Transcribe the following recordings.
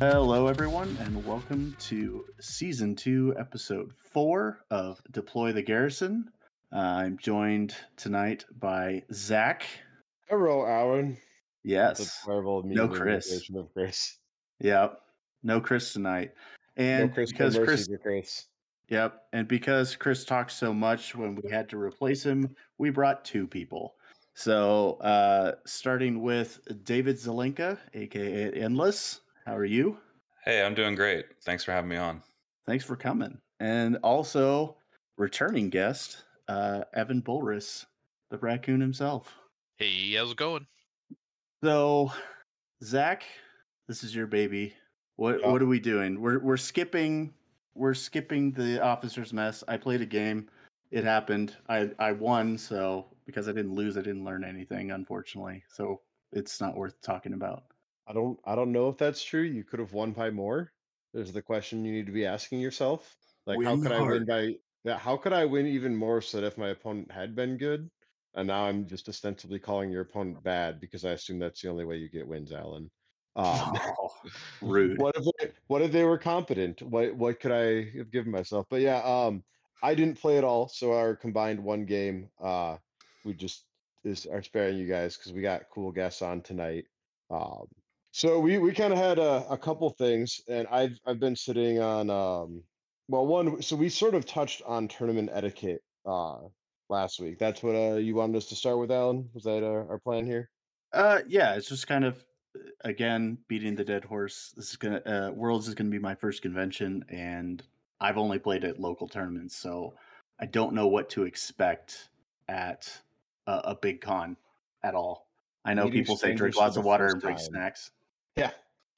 Hello, everyone, and welcome to season two, episode four of Deploy the Garrison. Uh, I'm joined tonight by Zack. Hello, Alan. Yes. No Kris. of Kris. Yep. No Kris tonight. And no Kris, because Kris, Kris. yep, and because Kris talked so much when we had to replace him, we brought two people. So, uh, starting with David Zelenka, aka Endless. How are you? Hey, I'm doing great. Thanks for having me on. Thanks for coming. And also, returning guest, uh, Evan Bulris, the raccoon himself. Hey, how's it going? So, Zack, this is your baby. What Yeah. what are we doing? We're we're skipping we're skipping the officer's mess. I played a game. It happened. I I won, so because I didn't lose, I didn't learn anything, unfortunately. So it's not worth talking about. I don't. I don't know if that's true. You could have won by more. There's the question you need to be asking yourself. Like, how Win could I win by? Yeah, how could I win even more so that if my opponent had been good, and now I'm just ostensibly calling your opponent bad because I assume that's the only way you get wins, Alan. Um, Oh, rude. what if they, what if they were competent? What what could I have given myself? But yeah, um, I didn't play at all, so our combined one game, uh, we just is are sparing you guys because we got cool guests on tonight. Um, so we we kind of had a, a couple things, and I've I've been sitting on um, well one. So we sort of touched on tournament etiquette uh last week. That's what uh you wanted us to start with, Alan. Was that our, our plan here? Uh, yeah, it's just kind of uh, again beating the dead horse. This is gonna uh, Worlds is gonna be my first convention, and I've only played at local tournaments, so I don't know what to expect at a, a big con at all. I know people say drink lots of water and bring snacks. Yeah.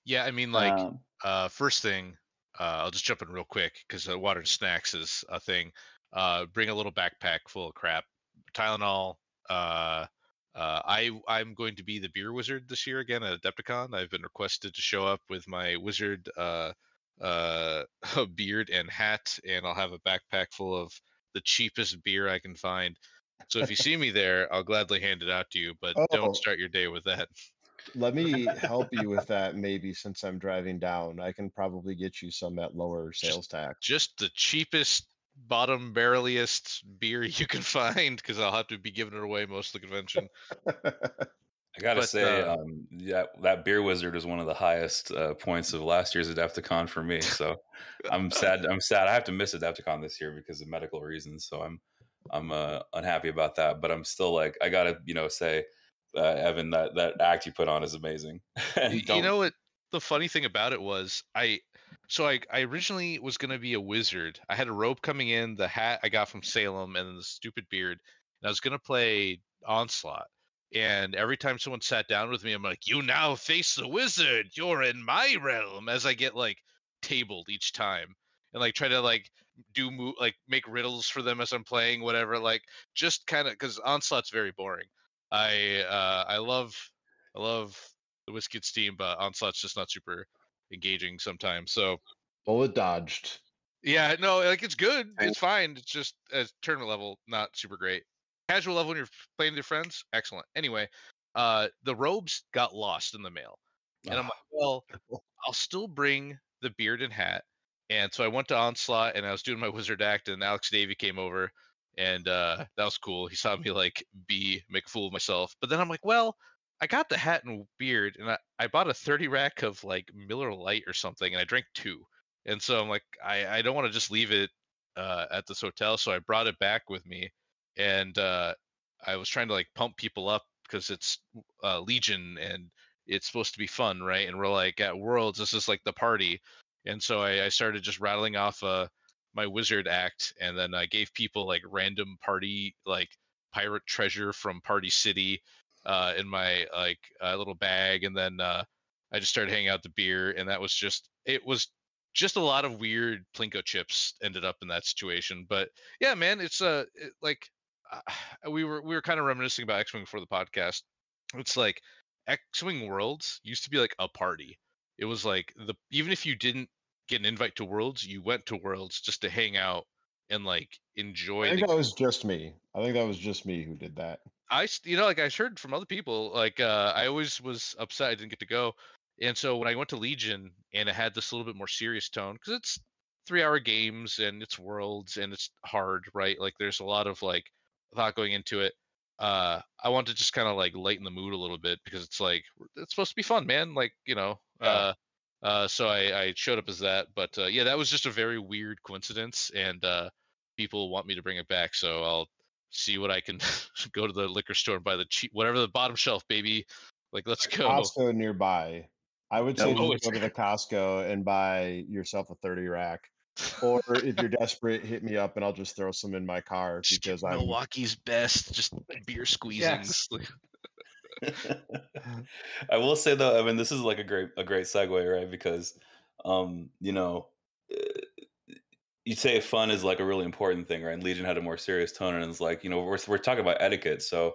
Yeah, I mean, like, Um, uh, first thing, uh, I'll just jump in real quick because uh, water and snacks is a thing. Uh, bring a little backpack full of crap, Tylenol. Uh, uh, I I'm going to be the beer wizard this year again at Adepticon. I've been requested to show up with my wizard uh, uh, beard and hat, and I'll have a backpack full of the cheapest beer I can find. So if you see me there, I'll gladly hand it out to you. But Oh. don't start your day with that. Let me help you with that maybe since I'm driving down. I can probably get you some at lower sales tax. just the cheapest bottom barreliest beer you can find because I'll have to be giving it away most of the convention. I gotta But, say, uh, um, yeah, that beer wizard was one of the highest uh, points of last year's Adepticon for me. So I'm sad. I'm sad. I have to miss Adepticon this year because of medical reasons. So I'm I'm uh, unhappy about that. But I'm still like, I gotta, you know, say, uh, Evan, that that act you put on is amazing. You know what? The funny thing about it was I. So I, I originally was gonna be a wizard. I had a robe coming in, the hat I got from Salem, and then the stupid beard. And I was gonna play Onslaught. And every time someone sat down with me, I'm like, "You now face the wizard. You're in my realm." As I get like tabled each time, and like try to like do mo- like make riddles for them as I'm playing, whatever. Like just kind of because Onslaught's very boring. I uh I love I love the whiskey steam, but Onslaught's just not super engaging sometimes. So Bullet dodged. yeah, no, like it's good, it's fine. It's just at tournament level, not super great. Casual level when you're playing with your friends, excellent. Anyway, uh, the robes got lost in the mail, and I'm Ah, like, well, I'll still bring the beard and hat. And so I went to Onslaught and I was doing my wizard act, and Alex Davy came over, and uh, that was cool. He saw me like be make a fool of myself. But then I'm like, well, I got the hat and beard, and I, I bought a 30 rack of like Miller Lite or something, and I drank two. And so I'm like, I, I don't want to just leave it uh, at this hotel, so I brought it back with me, and uh, I was trying to like pump people up because it's uh, Legion and it's supposed to be fun, right? And we're like at Worlds, this is like the party, and so I, I started just rattling off uh, my wizard act, and then I gave people like random party like pirate treasure from Party City uh, in my like uh, little bag, and then uh, I just started hanging out the beer, and that was just it was just a lot of weird plinko chips ended up in that situation. But yeah, man, it's uh it, like uh, we were we were kind of reminiscing about X Wing before the podcast. It's like X Wing Worlds used to be like a party. It was like the even if you didn't get an invite to Worlds, you went to Worlds just to hang out and like enjoy. I think the that was just me. I think that was just me who did that. I, you know, like I heard from other people, like uh, I always was upset I didn't get to go, and so when I went to Legion and it had this little bit more serious tone because it's three hour games and it's worlds and it's hard, right? Like there's a lot of like thought going into it. Uh, I want to just kind of like lighten the mood a little bit because it's like it's supposed to be fun, man. Like you know, Yeah. uh, uh, so I, I showed up as that. But uh, yeah, that was just a very weird coincidence, and uh, people want me to bring it back, so I'll see what I can go to the liquor store and buy the cheap whatever the bottom shelf, baby. Like let's go. Costco nearby. I would say just go to the Costco and buy yourself a 30 rack. Or if you're desperate, hit me up and I'll just throw some in my car because I'm Milwaukee's best, just beer squeezing. Yes. I will say though, I mean, this is like a great a great segue, right? Because, um, you know, uh, you say fun is like a really important thing, right? And Legion had a more serious tone, and it's like, you know, we're we're talking about etiquette, so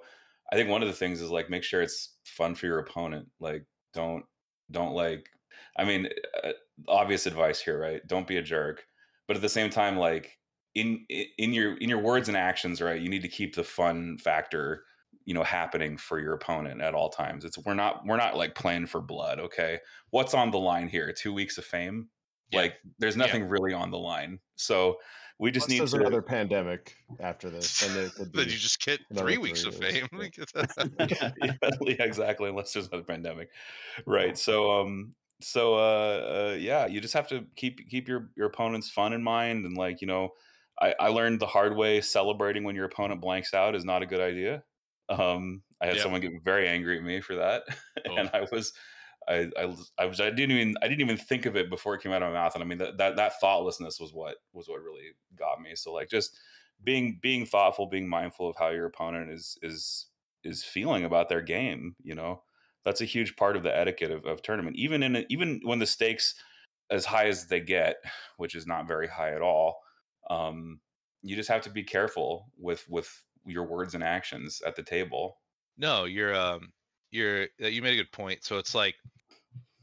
I think one of the things is like make sure it's fun for your opponent. Like, don't don't like, I mean, uh, obvious advice here, right? Don't be a jerk, but at the same time, like in in your in your words and actions, right? You need to keep the fun factor you know happening for your opponent at all times. It's we're not we're not like playing for blood okay? What's on the line here? Two weeks of fame? Yeah. like there's Yeah. nothing really on the line. So we just Unless need to another pandemic after this. Then it could Then you just get three weeks three of fame. yeah, yeah, exactly unless there's another pandemic. Right so um so uh, uh yeah you just have to keep keep your your opponent's fun in mind and like you know I, I learned the hard way celebrating when your opponent blanks out is not a good idea um i had Yep. someone get very angry at me for that and i was I, I was I was I didn't even I didn't even think of it before it came out of my mouth and I mean that that, that thoughtlessness was what was what really got me so like just being being thoughtful being mindful of how your opponent is is is feeling about their game you know that's a huge part of the etiquette of, of tournament even in a, even when the stakes as high as they get which is not very high at all um you just have to be careful with with your words and actions at the table no, you're um you're uh, you made a good point. So it's like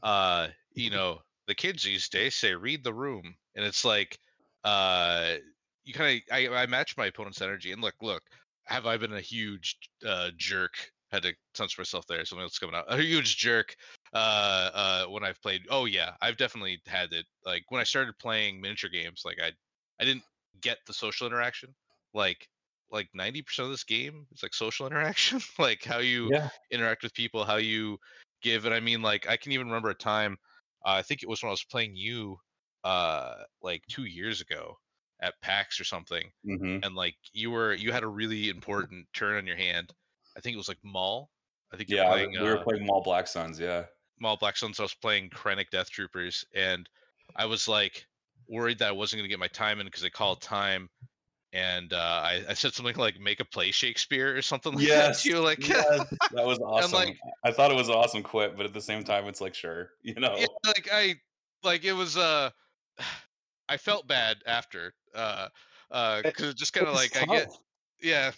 uh you know, the kids these days say read the room. And it's like uh you kind of I, I match my opponent's energy and look, look, have I been a huge uh jerk? Had to censor myself there, something else coming out. A huge jerk uh uh when I've played oh yeah, I've definitely had it. Like when I started playing miniature games, like I I didn't get the social interaction. Like like 90% of this game is like social interaction like how you yeah. interact with people how you give and i mean like i can even remember a time uh, i think it was when i was playing you uh like two years ago at pax or something hmm and like you were you had a really important turn on your hand. I think it was like Maul. i think yeah playing we were uh, playing Maul black suns yeah. Maul Black Suns, I was playing Krennic Death Troopers, and I was like worried that I wasn't going to get my time in because they called time, and uh, I, I said something like "make a play Shakespeare" or something like that. to You like, yes, that was awesome. like- I thought it was an awesome quit, but at the same time, it's like sure, you know. yeah, like I like it was. Uh, I felt bad after, uh, uh, because it just kind of It's like I get, yeah, yeah,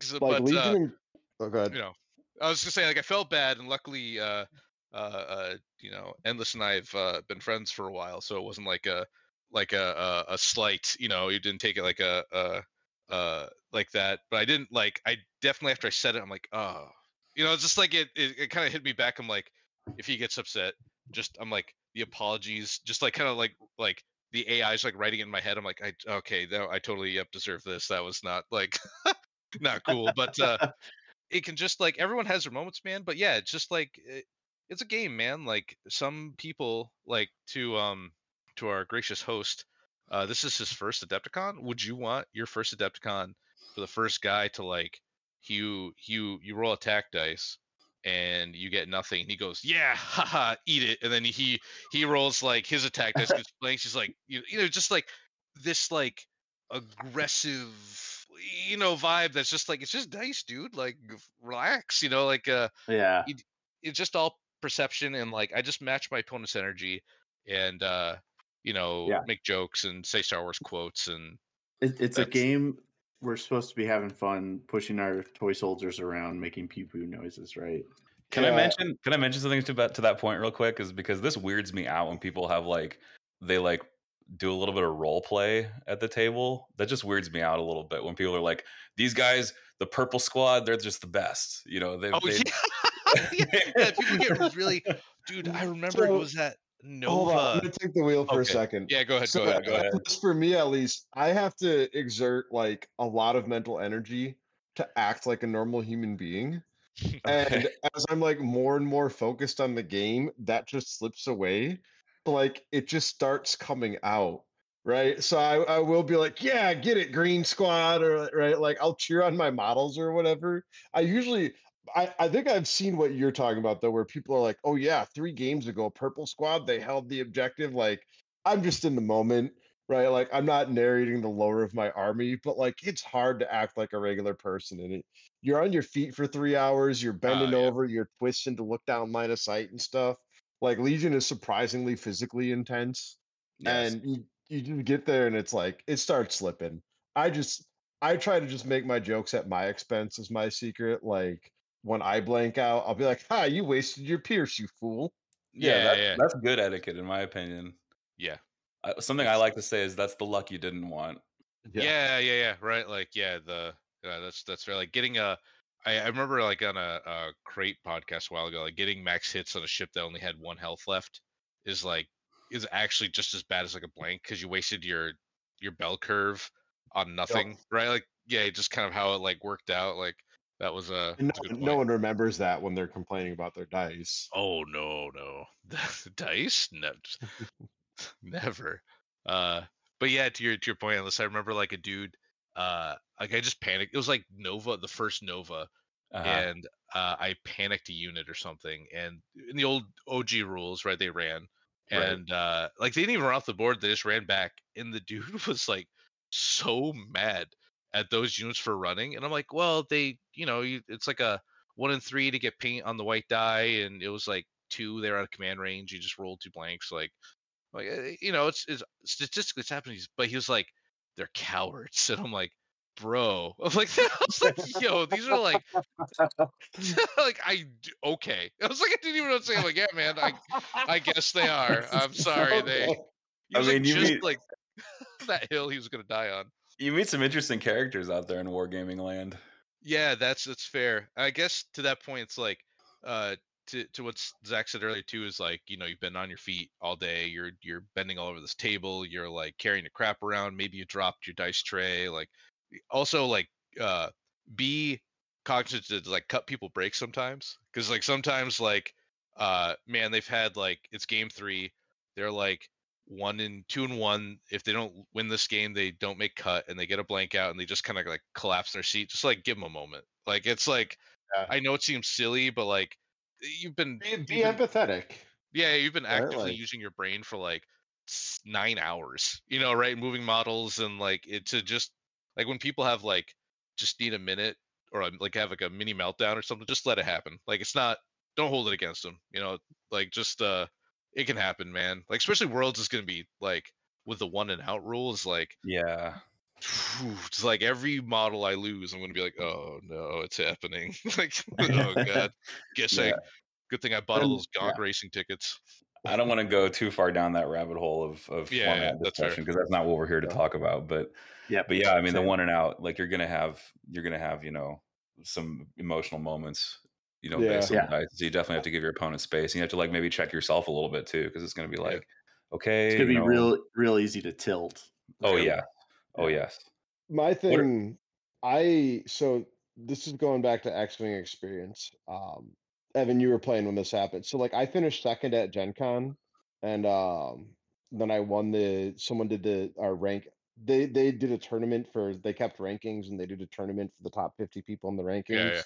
'cause- like but uh, and- oh, go you know, I was just saying like I felt bad, and luckily, uh, uh, uh you know, Endless and I've uh, been friends for a while, so it wasn't like a like a a, a slight. You know, you didn't take it like a uh uh like that. But I didn't like. I definitely after I said it, I'm like, oh, you know, it's just like it it, it kind of hit me back. I'm like, if he gets upset, just I'm like the apologies, just like kind of like like the AI is like writing it in my head. I'm like, I okay, no, I totally yep deserve this. That was not like not cool, but uh it can just like everyone has their moments, man. But yeah, it's just like it, it's a game, man. Like some people like to um to our gracious host. Uh, this is his first Adepticon. Would you want your first Adepticon for the first guy to like you you you roll attack dice and you get nothing? He goes, yeah, haha, eat it, and then he he rolls like his attack dice gets blanks. He's like you you know just like this like aggressive you know vibe that's just like it's just dice dude like relax you know like uh Yeah. it's just all perception and like i just match my opponent's energy and uh you know Yeah. make jokes and say star wars quotes and It, it's a game. We're supposed to be having fun, pushing our toy soldiers around, making pee poo noises, right? Can I mention? Can I mention something to that to that point real quick? Is because this weirds me out when people have like they like do a little bit of role play at the table. That just weirds me out a little bit when people are like, "These guys, the purple squad, they're just the best." You know, they oh they, yeah yeah, yeah, people get really, dude. I remember it was that Hold on, I'm gonna take the wheel for a second. Yeah, go ahead, So go ahead, go ahead. for me, at least, I have to exert like a lot of mental energy to act like a normal human being. And as I'm like more and more focused on the game, that just slips away. Like it just starts coming out. Right. So I, I will be like, yeah, get it, green squad, or right. Like I'll cheer on my models or whatever. I usually I, I think I've seen what you're talking about though, where people are like, oh yeah, three games ago, purple squad, they held the objective. Like I'm just in the moment, right? Like I'm not narrating the lore of my army, but like it's hard to act like a regular person and it you're on your feet for three hours, you're uh, bending yeah. over, you're twisting to look down line of sight and stuff. Like Legion is surprisingly physically intense. Yes. And you, you get there and it's like it starts slipping. I just I try to just make my jokes at my expense as my secret. Like when I blank out, I'll be like, "Ha, you wasted your pierce, you fool." Yeah, Yeah, that, yeah. that's good etiquette in my opinion. Yeah. I, something I like to say is that's the luck you didn't want. Yeah, yeah, yeah, right. Like, yeah, the yeah, that's that's fair. Like getting a, I, I remember like on a, a crate podcast a while ago, like getting max hits on a ship that only had one health left is like is actually just as bad as like a blank because you wasted your your bell curve on nothing, right? Like, yeah, just kind of how it like worked out. Like that was a, that's a no, no one remembers that when they're complaining about their dice. Oh no, no, dice, no, never. Uh, but yeah, to your to your point, unless I remember like a dude, uh, like I just panicked. It was like Nova, the first Nova, Uh-huh. and uh, I panicked a unit or something. And in the old OG rules, right, they ran, Right. and uh, like they didn't even run off the board; they just ran back. And the dude was like so mad at those units for running, and I'm like, well, they, you know, you, it's like a one in three to get paint on the white die, and it was like two. They're out of command range. You just roll two blanks, like. Like eh, you know, it's, it's statistically it's happening, but he was like, "They're cowards," and I'm like, "Bro," I'm like, I was like, "Yo, these are like, like I okay." I was like, I didn't even know what to say. I'm like, "Yeah, man, I I guess they are. I'm sorry, they." I was like mean, you just mean- like that hill he was gonna die on. You meet some interesting characters out there in wargaming land. Yeah, that's that's fair. I guess to that point, it's like, uh, to to what Zack said earlier too is like, you know, you've been on your feet all day. You're you're bending all over this table. You're like carrying your crap around. Maybe you dropped your dice tray. Like, also like, uh, be cognizant to like cut people breaks sometimes because like sometimes like, uh, man, they've had like it's game three. They're like one and two and one. If they don't win this game, they don't make cut and they get a blank out and they just kind of like collapse in their seat. Just like give them a moment. Like it's like Yeah. I know it seems silly, but like you've been, Be, you've be been- empathetic. yeah, you've been Right, actively like- using your brain for like nine hours. You know, right? Moving models and like it to just like when people have like just need a minute or um, like have like a mini meltdown or something. Just let it happen. Like it's not. Don't hold it against them. You know, like just uh, it can happen, man. Like especially worlds is gonna be like with the one and out rules. Like Yeah. it's like every model I lose, I'm gonna be like, oh no, it's happening. like, oh god, guess I. Good thing I bought all And- those Gog racing tickets. I don't want to go too far down that rabbit hole of of Yeah, format yeah, discussion because that's not what we're here to Yeah. talk about. But Yeah, but yeah, I mean the one and out, like you're gonna have you're gonna have you know some emotional moments, you know, Yeah. based on Yeah. dice. So you definitely have to give your opponent space. And you have to like maybe check yourself a little bit too, because it's gonna be like, okay, It's gonna be know, real, real easy to tilt. Oh really. yeah, oh yes. My thing, I so this is going back to X Wing experience. Um, Evan, you were playing when this happened. So like I finished second at Gen Con and um then I won the someone did the our rank they they did a tournament for they kept rankings and they did a tournament for the top 50 people in the rankings yeah.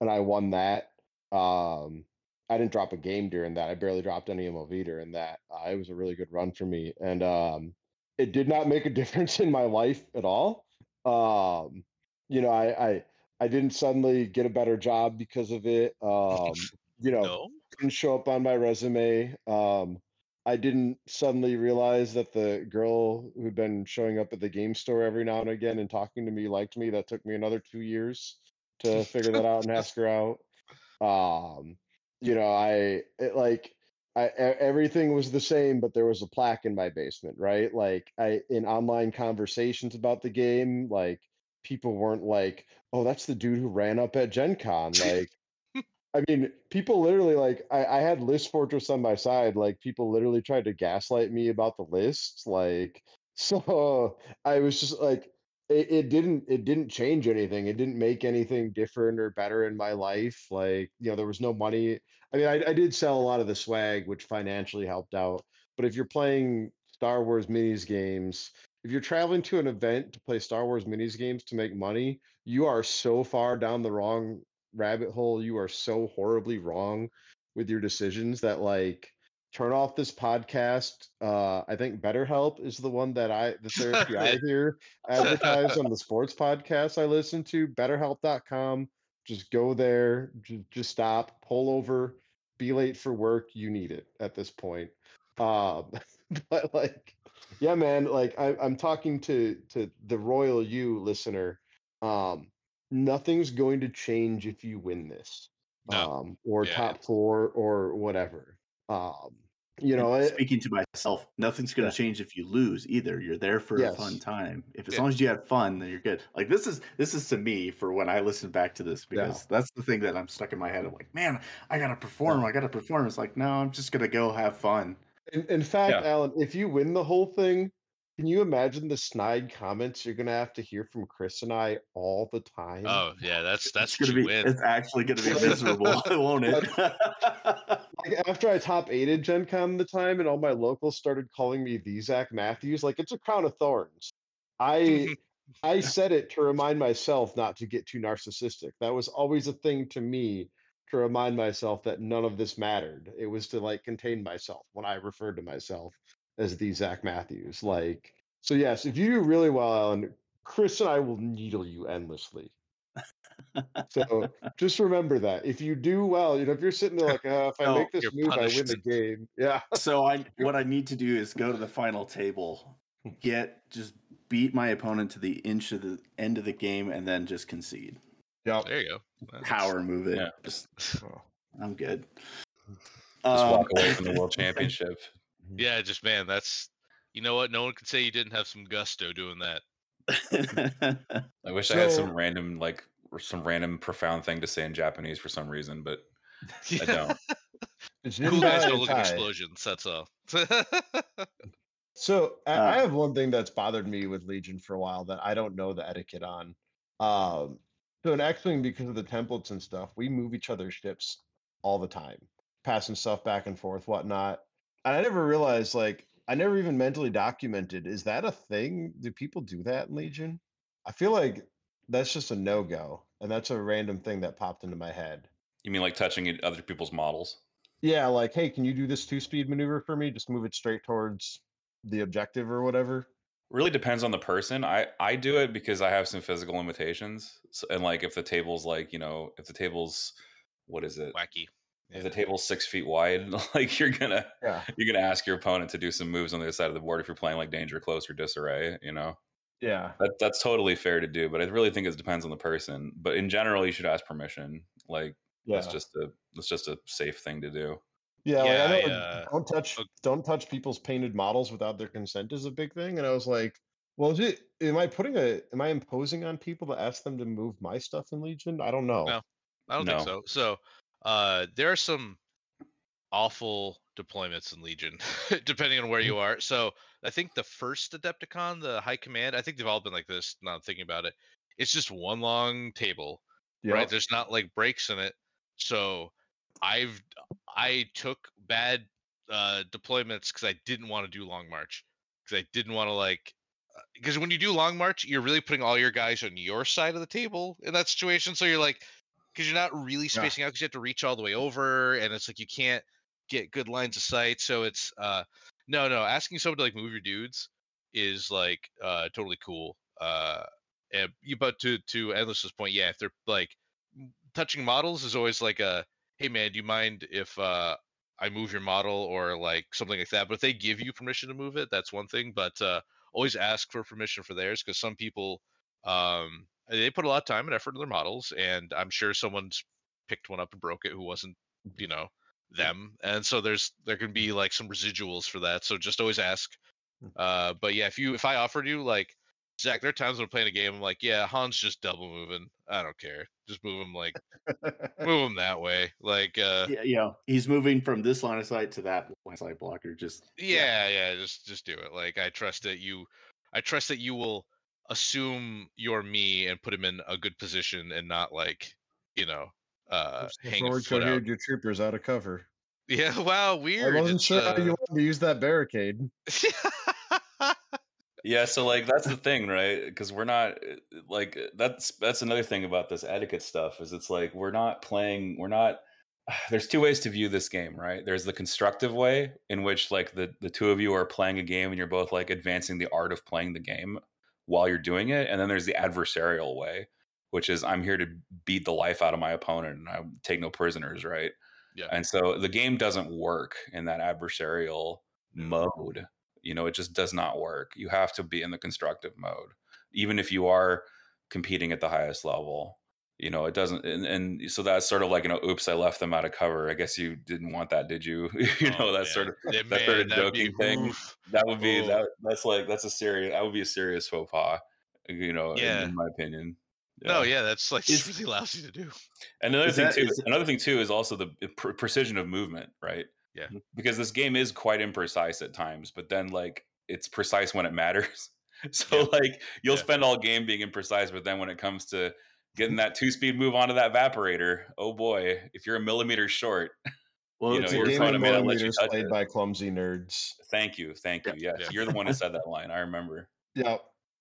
and I won that. Um I didn't drop a game during that. I barely dropped any MOV during that. Uh, it was a really good run for me and um it did not make a difference in my life at all. Um you know, I I I didn't suddenly get a better job because of it. Um you know, No. didn't show up on my resume. Um, I didn't suddenly realize that the girl who'd been showing up at the game store every now and again and talking to me liked me. That took me another two years to figure that out and ask her out. Um, you know, I it, like I, everything was the same, but there was a plaque in my basement, right? Like I in online conversations about the game, like people weren't like, "Oh, that's the dude who ran up at Gen Con." Like I mean, people literally like I, I had List Fortress on my side. Like people literally tried to gaslight me about the lists. Like so, I was just like, it, it didn't it didn't change anything. It didn't make anything different or better in my life. Like you know, there was no money. I mean, I, I did sell a lot of the swag, which financially helped out. But if you're playing Star Wars minis games, if you're traveling to an event to play Star Wars minis games to make money, you are so far down the wrong rabbit hole. You are so horribly wrong with your decisions that like turn off this podcast. Uh, I think BetterHelp is the one that I the therapy I hear advertised on the sports podcast I listen to. BetterHelp.com. Just go there. Just, just stop. Pull over. Be late for work. You need it at this point. Um, but like, yeah, man. Like I, I'm talking to to the royal you listener. Um, nothing's going to change if you win this. No. Um, or Yeah. top four or whatever. Um, you And know, it- speaking to myself, nothing's going to Yeah. change if you lose either. You're there for a fun time. If as Yeah. long as you have fun, then you're good. Like this is this is to me for when I listen back to this Yeah. because that's the thing that I'm stuck in my head. I'm like, man, I gotta perform. I gotta perform. It's like, no, I'm just gonna go have fun. In, in fact, Yeah. Alan, if you win the whole thing, can you imagine the snide comments you're gonna have to hear from Kris and I all the time? Oh yeah, that's that's it's gonna be. win. It's actually gonna be miserable, won't it? Like after I top eighted Gen Con the time and all my locals started calling me the Zack Matthews, like it's a crown of thorns. I I said it to remind myself not to get too narcissistic. That was always a thing to me to remind myself that none of this mattered. It was to like contain myself when I referred to myself as the Zack Matthews. Like, so yes, if you do really well, Alan, Kris and I will needle you endlessly. So just remember that if you do well, you know, if you're sitting there like, uh, if I No, make this you're move, I win the game. Yeah. so I what I need to do is go to the final table, get just beat my opponent to the inch of the end of the game, and then just concede. Yep. there you go. That's- Power move it. Yeah. Just Oh. I'm good. Just Um, walk away from the world championship. Yeah, just man, that's you know what? No one could say you didn't have some gusto doing that. I wish I had some random like some random profound thing to say in Japanese for some reason, but I don't. Cool guys Dai don't look at explosions. That's all. So I, Uh, I have one thing that's bothered me with Legion for a while that I don't know the etiquette on. Um, so in X-wing, because of the templates and stuff, we move each other's ships all the time, passing stuff back and forth, whatnot. And I never realized, like, I never even mentally documented. Is that a thing? Do people do that in Legion? I feel like that's just a no-go, and that's a random thing that popped into my head. You mean like touching other people's models? Yeah, like, hey, can you do this two-speed maneuver for me? Just move it straight towards the objective or whatever. Really depends on the person. I I do it because I have some physical limitations, so, and like if the table's like you know if the table's what is it? Wacky. If the table's six feet wide, like you're gonna Yeah. you're gonna ask your opponent to do some moves on the other side of the board if you're playing like danger close or disarray. You know Yeah. that that's totally fair to do, but I really think it depends on the person. But in general, you should ask permission. Like Yeah. that's just a that's just a safe thing to do. yeah, Yeah, like, I I, uh, don't touch look- don't touch people's painted models without their consent is a big thing. And I was like, well, is it am I putting a am I imposing on people to ask them to move my stuff in Legion? I don't know. No. I don't No. think so. So, uh, there are some awful deployments in Legion, depending on where you are. So, I think the first Adepticon, the High Command, I think they've all been like this. Now I'm thinking about it. It's just one long table, right? There's not like breaks in it. So, I've I took bad uh, deployments because I didn't want to do Long March because I didn't want to like because when you do Long March, you're really putting all your guys on your side of the table in that situation. So you're like, because you're not really Yeah. spacing out because you have to reach all the way over, and it's like you can't get good lines of sight. So it's uh no no asking someone to like move your dudes is like uh totally cool. Uh, and you but to to endless's point, yeah, if they're like touching models is always like a hey man, do you mind if uh I move your model or like something like that? But if they give you permission to move it, that's one thing. But uh always ask for permission for theirs because some people um they put a lot of time and effort in their models and i'm sure someone's picked one up and broke it who wasn't you know them and so there's there can be like some residuals for that so just always ask uh but yeah if you if i offered you like zack there are times when i'm playing a game i'm like yeah han's just double moving i don't care just move him like move him that way. Like, uh, Yeah, you know, he's moving from this line of sight to that line of sight blocker. Just yeah, yeah, just just do it. Like, I trust that you, I trust that you will assume you're me and put him in a good position and not like, you know, uh, hang a Forward foot out. your troopers out of cover. Yeah, wow, weird. I wasn't It's, sure how you uh, wanted to use that barricade. Yeah, so like that's the thing, right? Because we're not uh, like that's that's another thing about this etiquette stuff is it's like we're not playing, we're not. There's two ways to view this game, right? There's the constructive way in which like the the two of you are playing a game and you're both like advancing the art of playing the game while you're doing it, and then there's the adversarial way, which is I'm here to beat the life out of my opponent and I take no prisoners, right? Yeah. And so the game doesn't work in that adversarial mode you know it just does not work you have to be in the constructive mode even if you are competing at the highest level you know it doesn't and, and so that's sort of like you know oops i left them out of cover i guess you didn't want that did you you oh, know oh, that sort of Yeah, that sort of man, be- joking thing oof. that would be Oh. that that's like that's a serious that would be a serious faux pas you know in- Yeah. in, my opinion No, yeah, that's like Is- really lousy to do. and another Is thing that- too, is- another thing too is also the pre- precision of movement, right? Yeah. Because this game is quite imprecise at times, but then like it's precise when it matters. So Yeah. like you'll Yeah. spend all game being imprecise, but then when it comes to getting that two speed move onto that evaporator, oh boy, if you're a millimeter short, well, You know, it's a game opponent of may not you millimeters played it. by clumsy nerds. thank you, thank you. Yeah. Yes, Yeah. you're the one who said that line. I remember. Yeah.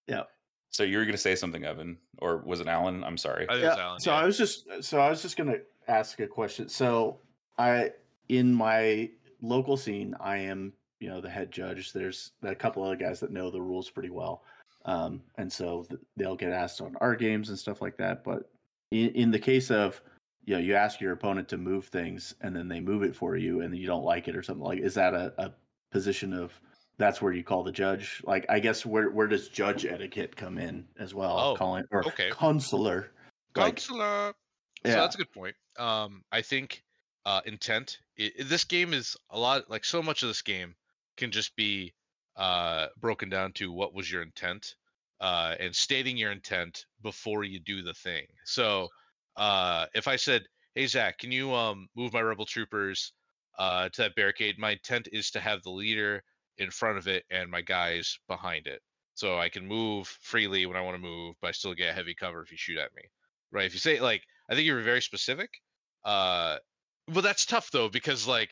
Yeah. So you were going to say something, Evan, or was it Alan? I'm sorry. I think it was yeah. Alan, so yeah. I was just so I was just gonna ask a question. So I in my local scene, I am you know the head judge. There's a couple other guys that know the rules pretty well, um, and so th- they'll get asked on our games and stuff like that. But in, in the case of you know you ask your opponent to move things and then they move it for you and you don't like it or something like is that a, a position of that's where you call the judge like i guess where where does judge etiquette come in as well Oh, calling or okay. consular like Counselor. So yeah that's a good point. Um, I think uh, intent. i i- this game is a lot like so much of this game can just be uh, broken down to what was your intent uh, and stating your intent before you do the thing. So uh, if I said, "Hey Zack, can you um, move my rebel troopers uh, to that barricade?" My intent is to have the leader in front of it and my guys behind it, so I can move freely when I want to move, but I still get heavy cover if you shoot at me right? If you say like, I think you were very specific. Uh, well, that's tough though because like,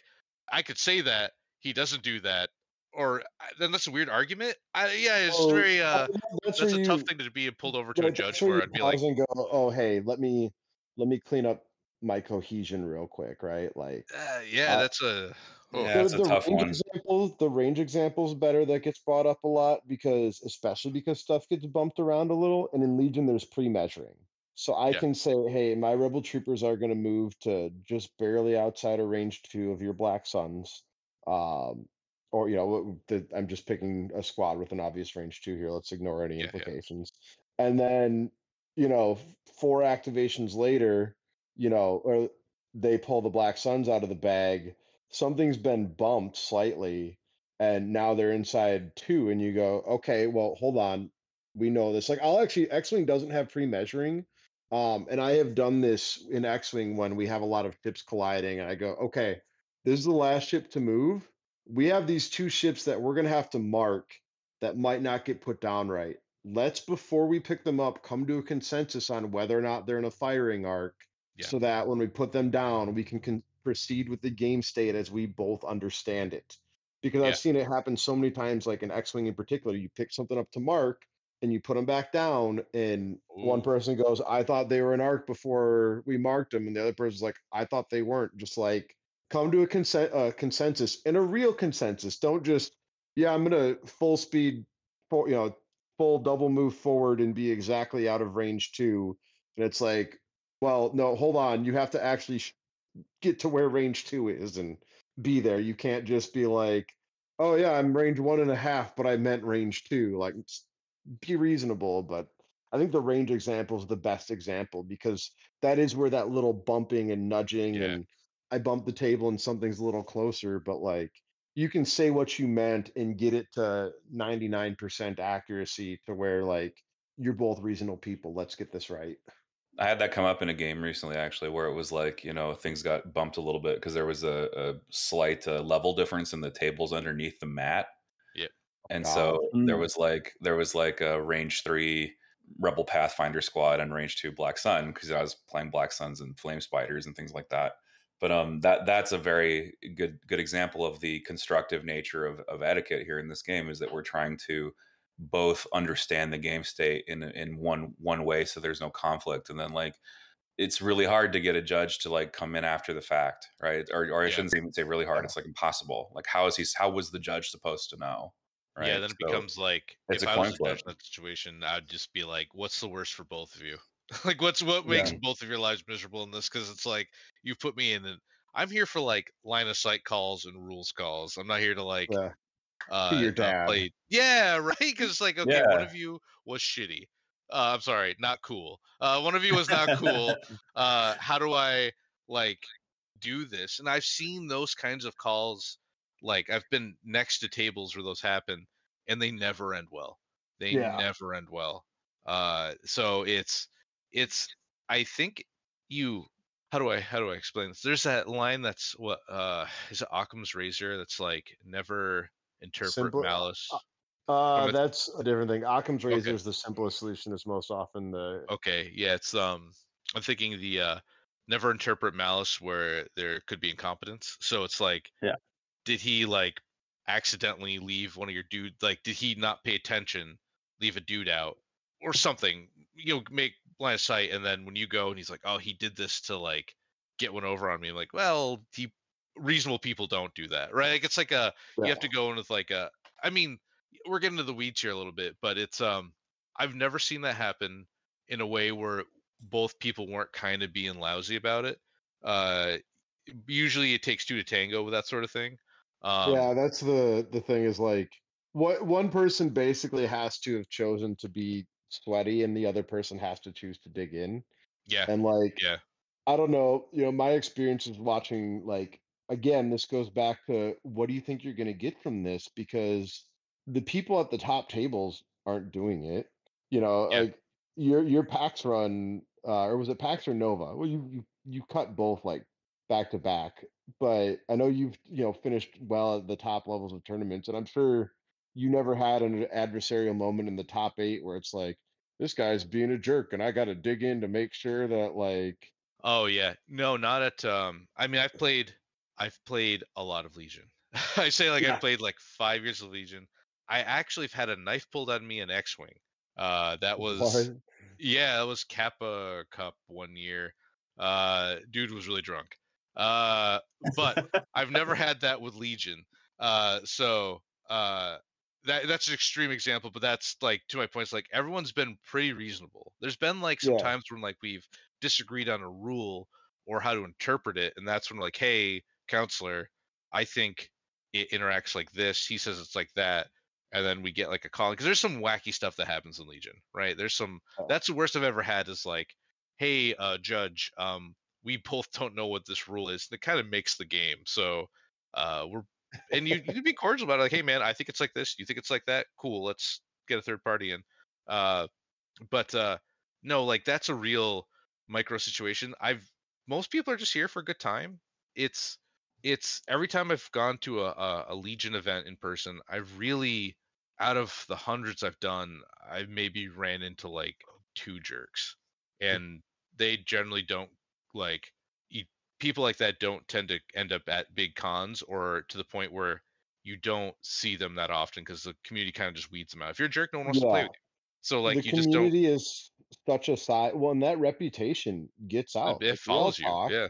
I could say that he doesn't do that, or then that's a weird argument. I, yeah, it's Oh, very. Uh, that's, that's where a tough thing to be pulled over to yeah, a judge where where you I'd be like, pause and go, oh hey, let me let me clean up my cohesion real quick, right? Like uh, yeah, uh, that's a. oh, Yeah, that's a tough range one. Example, the range example is better that gets brought up a lot because, especially because stuff gets bumped around a little, and in Legion there's pre-measuring. So I Yeah. can say, hey, my rebel troopers are going to move to just barely outside of range two of your Black Suns, um, or you know, the, I'm just picking a squad with an obvious range two here. Let's ignore any Yeah, yeah. implications, and then you know, four activations later, you know, or they pull the Black Suns out of the bag something's been bumped slightly and now they're inside two and you go okay well hold on we know this like i'll actually x-wing doesn't have pre-measuring um and i have done this in x-wing when we have a lot of ships colliding and i go okay this is the last ship to move we have these two ships that we're going to have to mark that might not get put down right let's before we pick them up come to a consensus on whether or not they're in a firing arc Yeah. so that when we put them down we can con- proceed with the game state as we both understand it because Yeah. i've seen it happen so many times like in x-wing in particular you pick something up to mark and you put them back down and one person goes i thought they were an arc before we marked them and the other person's like i thought they weren't just like come to a consent uh, consensus and a real consensus. Don't just yeah i'm gonna full speed for you know full double move forward and be exactly out of range two and it's like well no hold on you have to actually sh- get to where range two is and be there. You can't just be like oh yeah i'm range one and a half but i meant range two. Like be reasonable but i think the range example is the best example because that is where that little bumping and nudging Yeah. and i bump the table and something's a little closer but like you can say what you meant and get it to 99% accuracy to where like you're both reasonable people let's get this right I had that come up in a game recently, actually, where it was like you know things got bumped a little bit because there was a, a slight uh, level difference in the tables underneath the mat. Yep. And God. so there Mm. was like there was like a range three Rebel Pathfinder squad and range two Black Sun because I was playing Black Suns and Flame Spiders and things like that. But um, that that's a very good good example of the constructive nature of, of etiquette here in this game is that we're trying to both understand the game state in in one one way so there's no conflict and then like it's really hard to get a judge to like come in after the fact right or, or i Yeah. shouldn't even say really hard Yeah. it's like impossible like how is he how was the judge supposed to know right Yeah, then it So- becomes like it's if a I was judge in that situation, I'd just be like, "What's the worst for both of you? like, what's what makes both of your lives miserable in this? Because it's like you put me in. An, I'm here for like line of sight calls and rules calls. I'm not here to like Yeah. uh your not dad. play- Yeah, right. Because it's like okay, one of you was shitty. Uh, I'm sorry, not cool. Uh, one of you was not cool. uh, how do I like do this? And I've seen those kinds of calls. Like I've been next to tables where those happen, and they never end well. They Yeah. never end well. Uh, so it's it's. I think you. How do I how do I explain this? There's that line that's what uh is it Occam's razor that's like never interpret Simple- malice. Uh, with- that's a different thing. Occam's razor Okay. is the simplest solution. Is most often the Okay, yeah, it's um I'm thinking the uh never interpret malice where there could be incompetence. So it's like Yeah. did he like accidentally leave one of your dude like did he not pay attention, leave a dude out or something, you know, make line of sight and then when you go and he's like, "Oh, he did this to like get one over on me." I'm like, "Well, he reasonable people don't do that." Right? Like it's like a you have to go in with like a I mean, we're getting to the weeds here a little bit, but it's um I've never seen that happen in a way where both people weren't kind of being lousy about it. Uh usually it takes two to tango with that sort of thing. Um yeah, that's the the thing is like what one person basically has to have chosen to be sweaty, and the other person has to choose to dig in. yeah. And like, Yeah. I don't know, you know, my experience is watching like again, this goes back to what do you think you're going to get from this? Because the people at the top tables aren't doing it. You know, Yeah. like your your PAX run, uh, or was it PAX or Nova? Well, you you you cut both like back to back, but I know you've you know finished well at the top levels of tournaments, and I'm sure you never had an adversarial moment in the top eight where it's like this guy's being a jerk, and I got to dig in to make sure that like Oh yeah. No, not at um I mean I've played I've played a lot of Legion. I say like Yeah. I've played like 5 years of Legion. I actually have had a knife pulled on me in X-wing. Uh that was What? Yeah, that was Kappa Cup one year. Uh, dude was really drunk. Uh, but I've never had that with Legion. Uh, so uh, that that's an extreme example, but that's like to my points. Like everyone's been pretty reasonable. There's been like some Yeah. times when like we've disagreed on a rule or how to interpret it, and that's when like, hey, counselor, I think it interacts like this. He says it's like that. And then we get like a call because there's some wacky stuff that happens in Legion, right? There's some Oh. that's the worst I've ever had is like, hey, uh, judge, um, we both don't know what this rule is. That kind of makes the game. So uh, we're and you you can be cordial about it, like, hey man, I think it's like this. You think it's like that? Cool, let's get a third party in. Uh, but uh, no, like that's a real micro situation. I've most people are just here for a good time. It's it's every time I've gone to a, a, a Legion event in person, I've really out of the hundreds I've done, I've maybe ran into like two jerks, and they generally don't like people like that don't tend to end up at big cons or to the point where you don't see them that often because the community kind of just weeds them out. If you're a jerk, no one wants to play with you. So like the you just don't. community is such a side. Well, and that reputation gets out. It we follows you. talk, Yeah.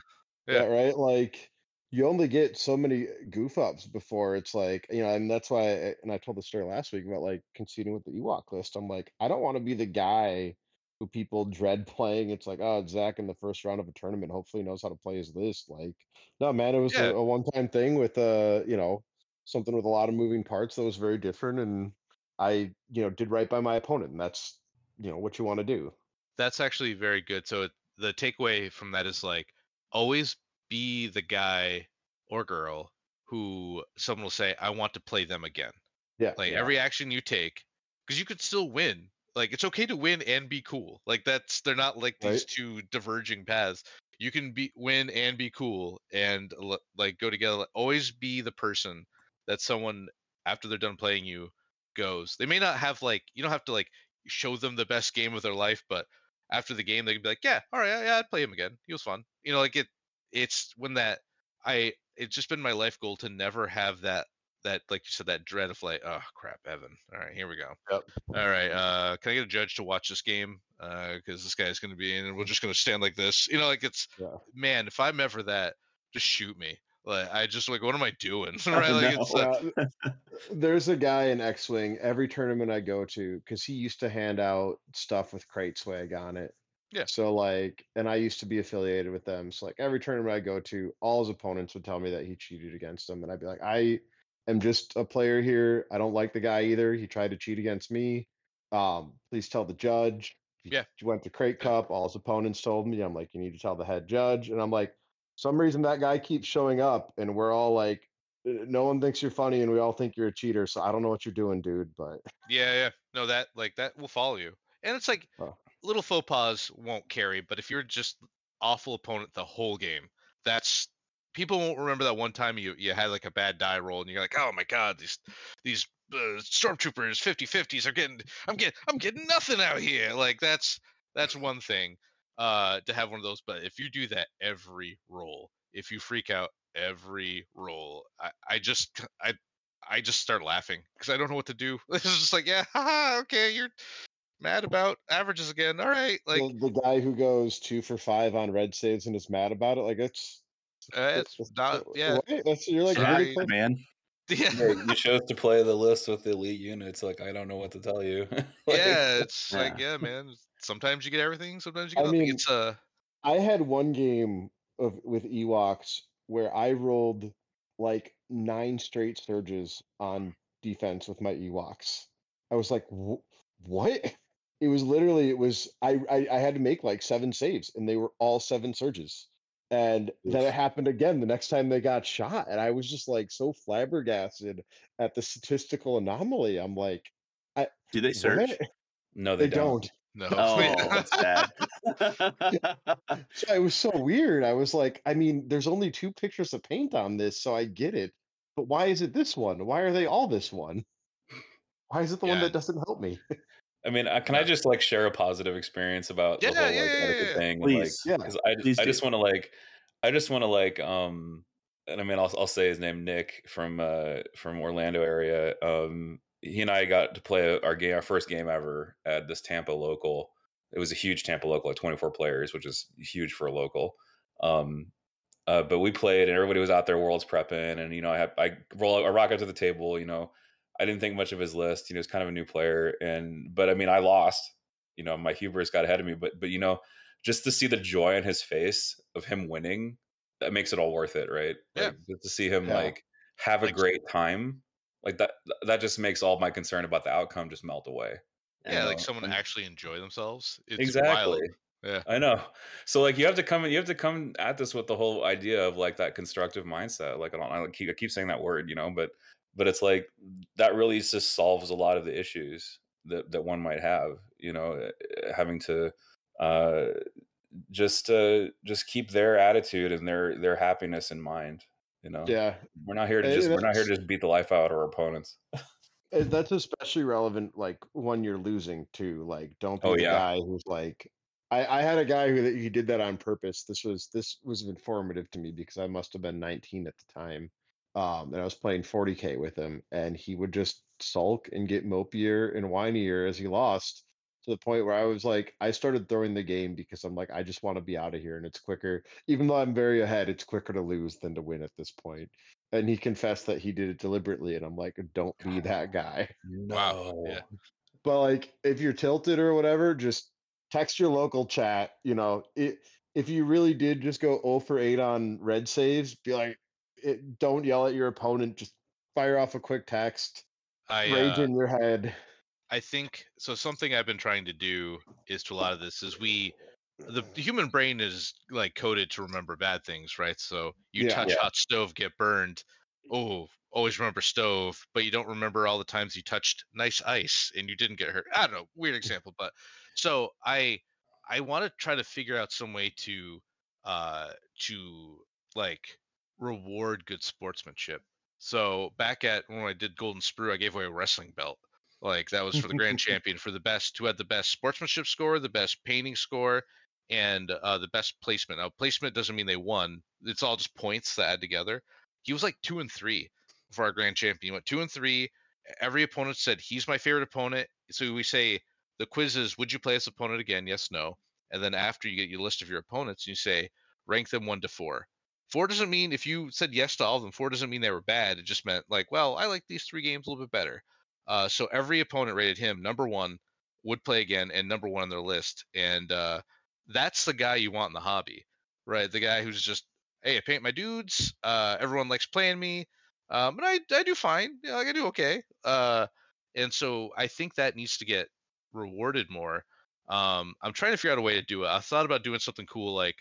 yeah, yeah. right. Like you only get so many uh, goof ups before it's like you know, and that's why. I, and I told the story last week about like conceding with the Ewok list. I'm like, I don't want to be the guy who people dread playing. It's like, oh, Zack in the first round of a tournament. Hopefully, knows how to play his list. Like, no, man, it was Yeah. a, a one time thing with uh, you know, something with a lot of moving parts that was very different, and I, you know, did right by my opponent, and that's you know what you want to do. That's actually very good. So it, the takeaway from that is like always be the guy or girl who someone will say, I want to play them again. Yeah. Like Yeah. every action you take, because you could still win. Like it's okay to win and be cool. Like that's they're not like these Right. two diverging paths. You can be win and be cool and like go together. Like, Always be the person that someone after they're done playing you goes. They may not have like you don't have to like show them the best game of their life, but after the game they can be like, yeah, all right, yeah, yeah, I'd play him again. He was fun. You know, like it. It's when that I. It's just been my life goal to never have that that like you said that dread of like oh crap evan all right here we go Yep. all right uh can i get a judge to watch this game uh because this guy's going to be in and we're just going to stand like this you know like it's Yeah. man if i'm ever that just shoot me like i just like what am i doing right like it's uh, there's a guy in X-wing every tournament I go to because he used to hand out stuff with crate swag on it. Yeah. So like, and I used to be affiliated with them. So like every tournament I go to, all his opponents would tell me that he cheated against them, and I'd be like, I am just a player here. I don't like the guy either. He tried to cheat against me. Um, please tell the judge. He Yeah. went to Crate Cup. All his opponents told me. I'm like, you need to tell the head judge. And I'm like, some reason that guy keeps showing up, and we're all like, "Uh, no one thinks you're funny, and we all think you're a cheater. So I don't know what you're doing, dude. But yeah yeah no that like that will follow you and it's like Oh. little faux pas won't carry but if you're just awful opponent the whole game that's people won't remember that one time you you had like a bad die roll and you're like oh my god these these uh, stormtroopers 50 50s are getting i'm getting i'm getting nothing out here. Like that's that's one thing uh to have one of those but if you do that every roll if you freak out every roll i i just i i just start laughing because i don't know what to do. It's just like yeah haha, okay you're mad about averages again all right like the guy who goes two for five on red saves and is mad about it, like it's uh, it's not yeah what? That's you're like Sorry, really close. man. yeah Yeah, you chose to play the list with the elite units. Like I don't know what to tell you. Like, yeah it's like Yeah. yeah man sometimes you get everything sometimes you get I nothing mean, it's uh I had one game of with Ewoks where I rolled like nine straight surges on defense with my Ewoks. I was like, "Wh- what? It was literally it was I, I I had to make like seven saves and they were all seven surges. And then it happened again the next time they got shot. And I was just like so flabbergasted at the statistical anomaly. I'm like, Do they search? what? no, they, They don't. no Oh, that's sad. So it was so weird. I was like, I mean, there's only two pictures of paint on this, so I get it. But why is it this one? Why are they all this one? Why is it the one that doesn't help me? I mean, uh, can I just like share a positive experience about Yeah, the whole yeah, like yeah, etiquette yeah. thing? and, Please. Yeah. I, Please I just want to like, I just want to like, um, and I mean, I'll I'll say his name, Nick from uh from Orlando area. Um, he and I got to play our game, our first game ever at this Tampa local. It was a huge Tampa local, like 24 players, which is huge for a local. Um, uh, but we played, and everybody was out there worlds prepping, and you know, I have I roll, I rock up to the table, you know. I didn't think much of his list. You know, he's kind of a new player, and but I mean, I lost. You know, my hubris got ahead of me. But but you know, just to see the joy on his face of him winning, that makes it all worth it, right? Yeah. Like, just to see him Yeah. like have a Like- great time, like that. That just makes all my concern about the outcome just melt away. yeah like someone and- actually enjoy themselves it's exactly. wild. Yeah. I know. So like you have to come you have to come at this with the whole idea of like that constructive mindset. Like I don't I keep I keep saying that word, you know, but but it's like that really just solves a lot of the issues that that one might have, you know, eh, having to uh just uh just keep their attitude and their their happiness in mind, you know. Yeah. We're not here to Eh, just we're not here to just beat the life out of our opponents. Uh, That's especially relevant like when you're losing too. Like don't be Oh, the yeah. guy who's like I, I had a guy who he did that on purpose. This was this was informative to me because I must have been 19 at the time. Um, and I was playing 40k with him, and he would just sulk and get mopier and whinier as he lost to the point where I was like, I started throwing the game because I'm like, I just want to be out of here, and it's quicker. Even though I'm very ahead, it's quicker to lose than to win at this point. And he confessed that he did it deliberately, and I'm like, don't be that guy. Wow, yeah. But like, if you're tilted or whatever, just text your local chat. You know, it, if you really did just go 0 for 8 on red saves, be like, it, don't yell at your opponent. Just fire off a quick text, i rage uh, in your head. I think so. Something I've been trying to do is to a lot of this is we, the, the human brain is like coded to remember bad things, right? So you Yeah. touch Yeah. hot stove, get burned. oh, always remember stove, but you don't remember all the times you touched nice ice and you didn't get hurt. I don't know, weird example, but so I I want to try to figure out some way to uh to like reward good sportsmanship. So back at when I did Golden Sprue, I gave away a wrestling belt. Like that was for the grand champion for the best who had the best sportsmanship score, the best painting score, and uh, the best placement. Now placement doesn't mean they won; it's all just points that add together. He was like two and three for our grand champion. He went two and three. Every opponent said he's my favorite opponent. So we say the quiz is: Would you play this opponent again? Yes, no. And then after you get your list of your opponents, you say rank them one to four. Four doesn't mean if you said yes to all of them. Four doesn't mean they were bad. It just meant like, well, I like these three games a little bit better. Uh, so every opponent rated him number one, would play again, and number one on their list. And uh, that's the guy you want in the hobby, right? The guy who's just, hey, I paint my dudes. Uh, everyone likes playing me, um, and I I do fine. Yeah, like I do okay. Uh, and so I think that needs to get rewarded more. Um, I'm trying to figure out a way to do it. I thought about doing something cool like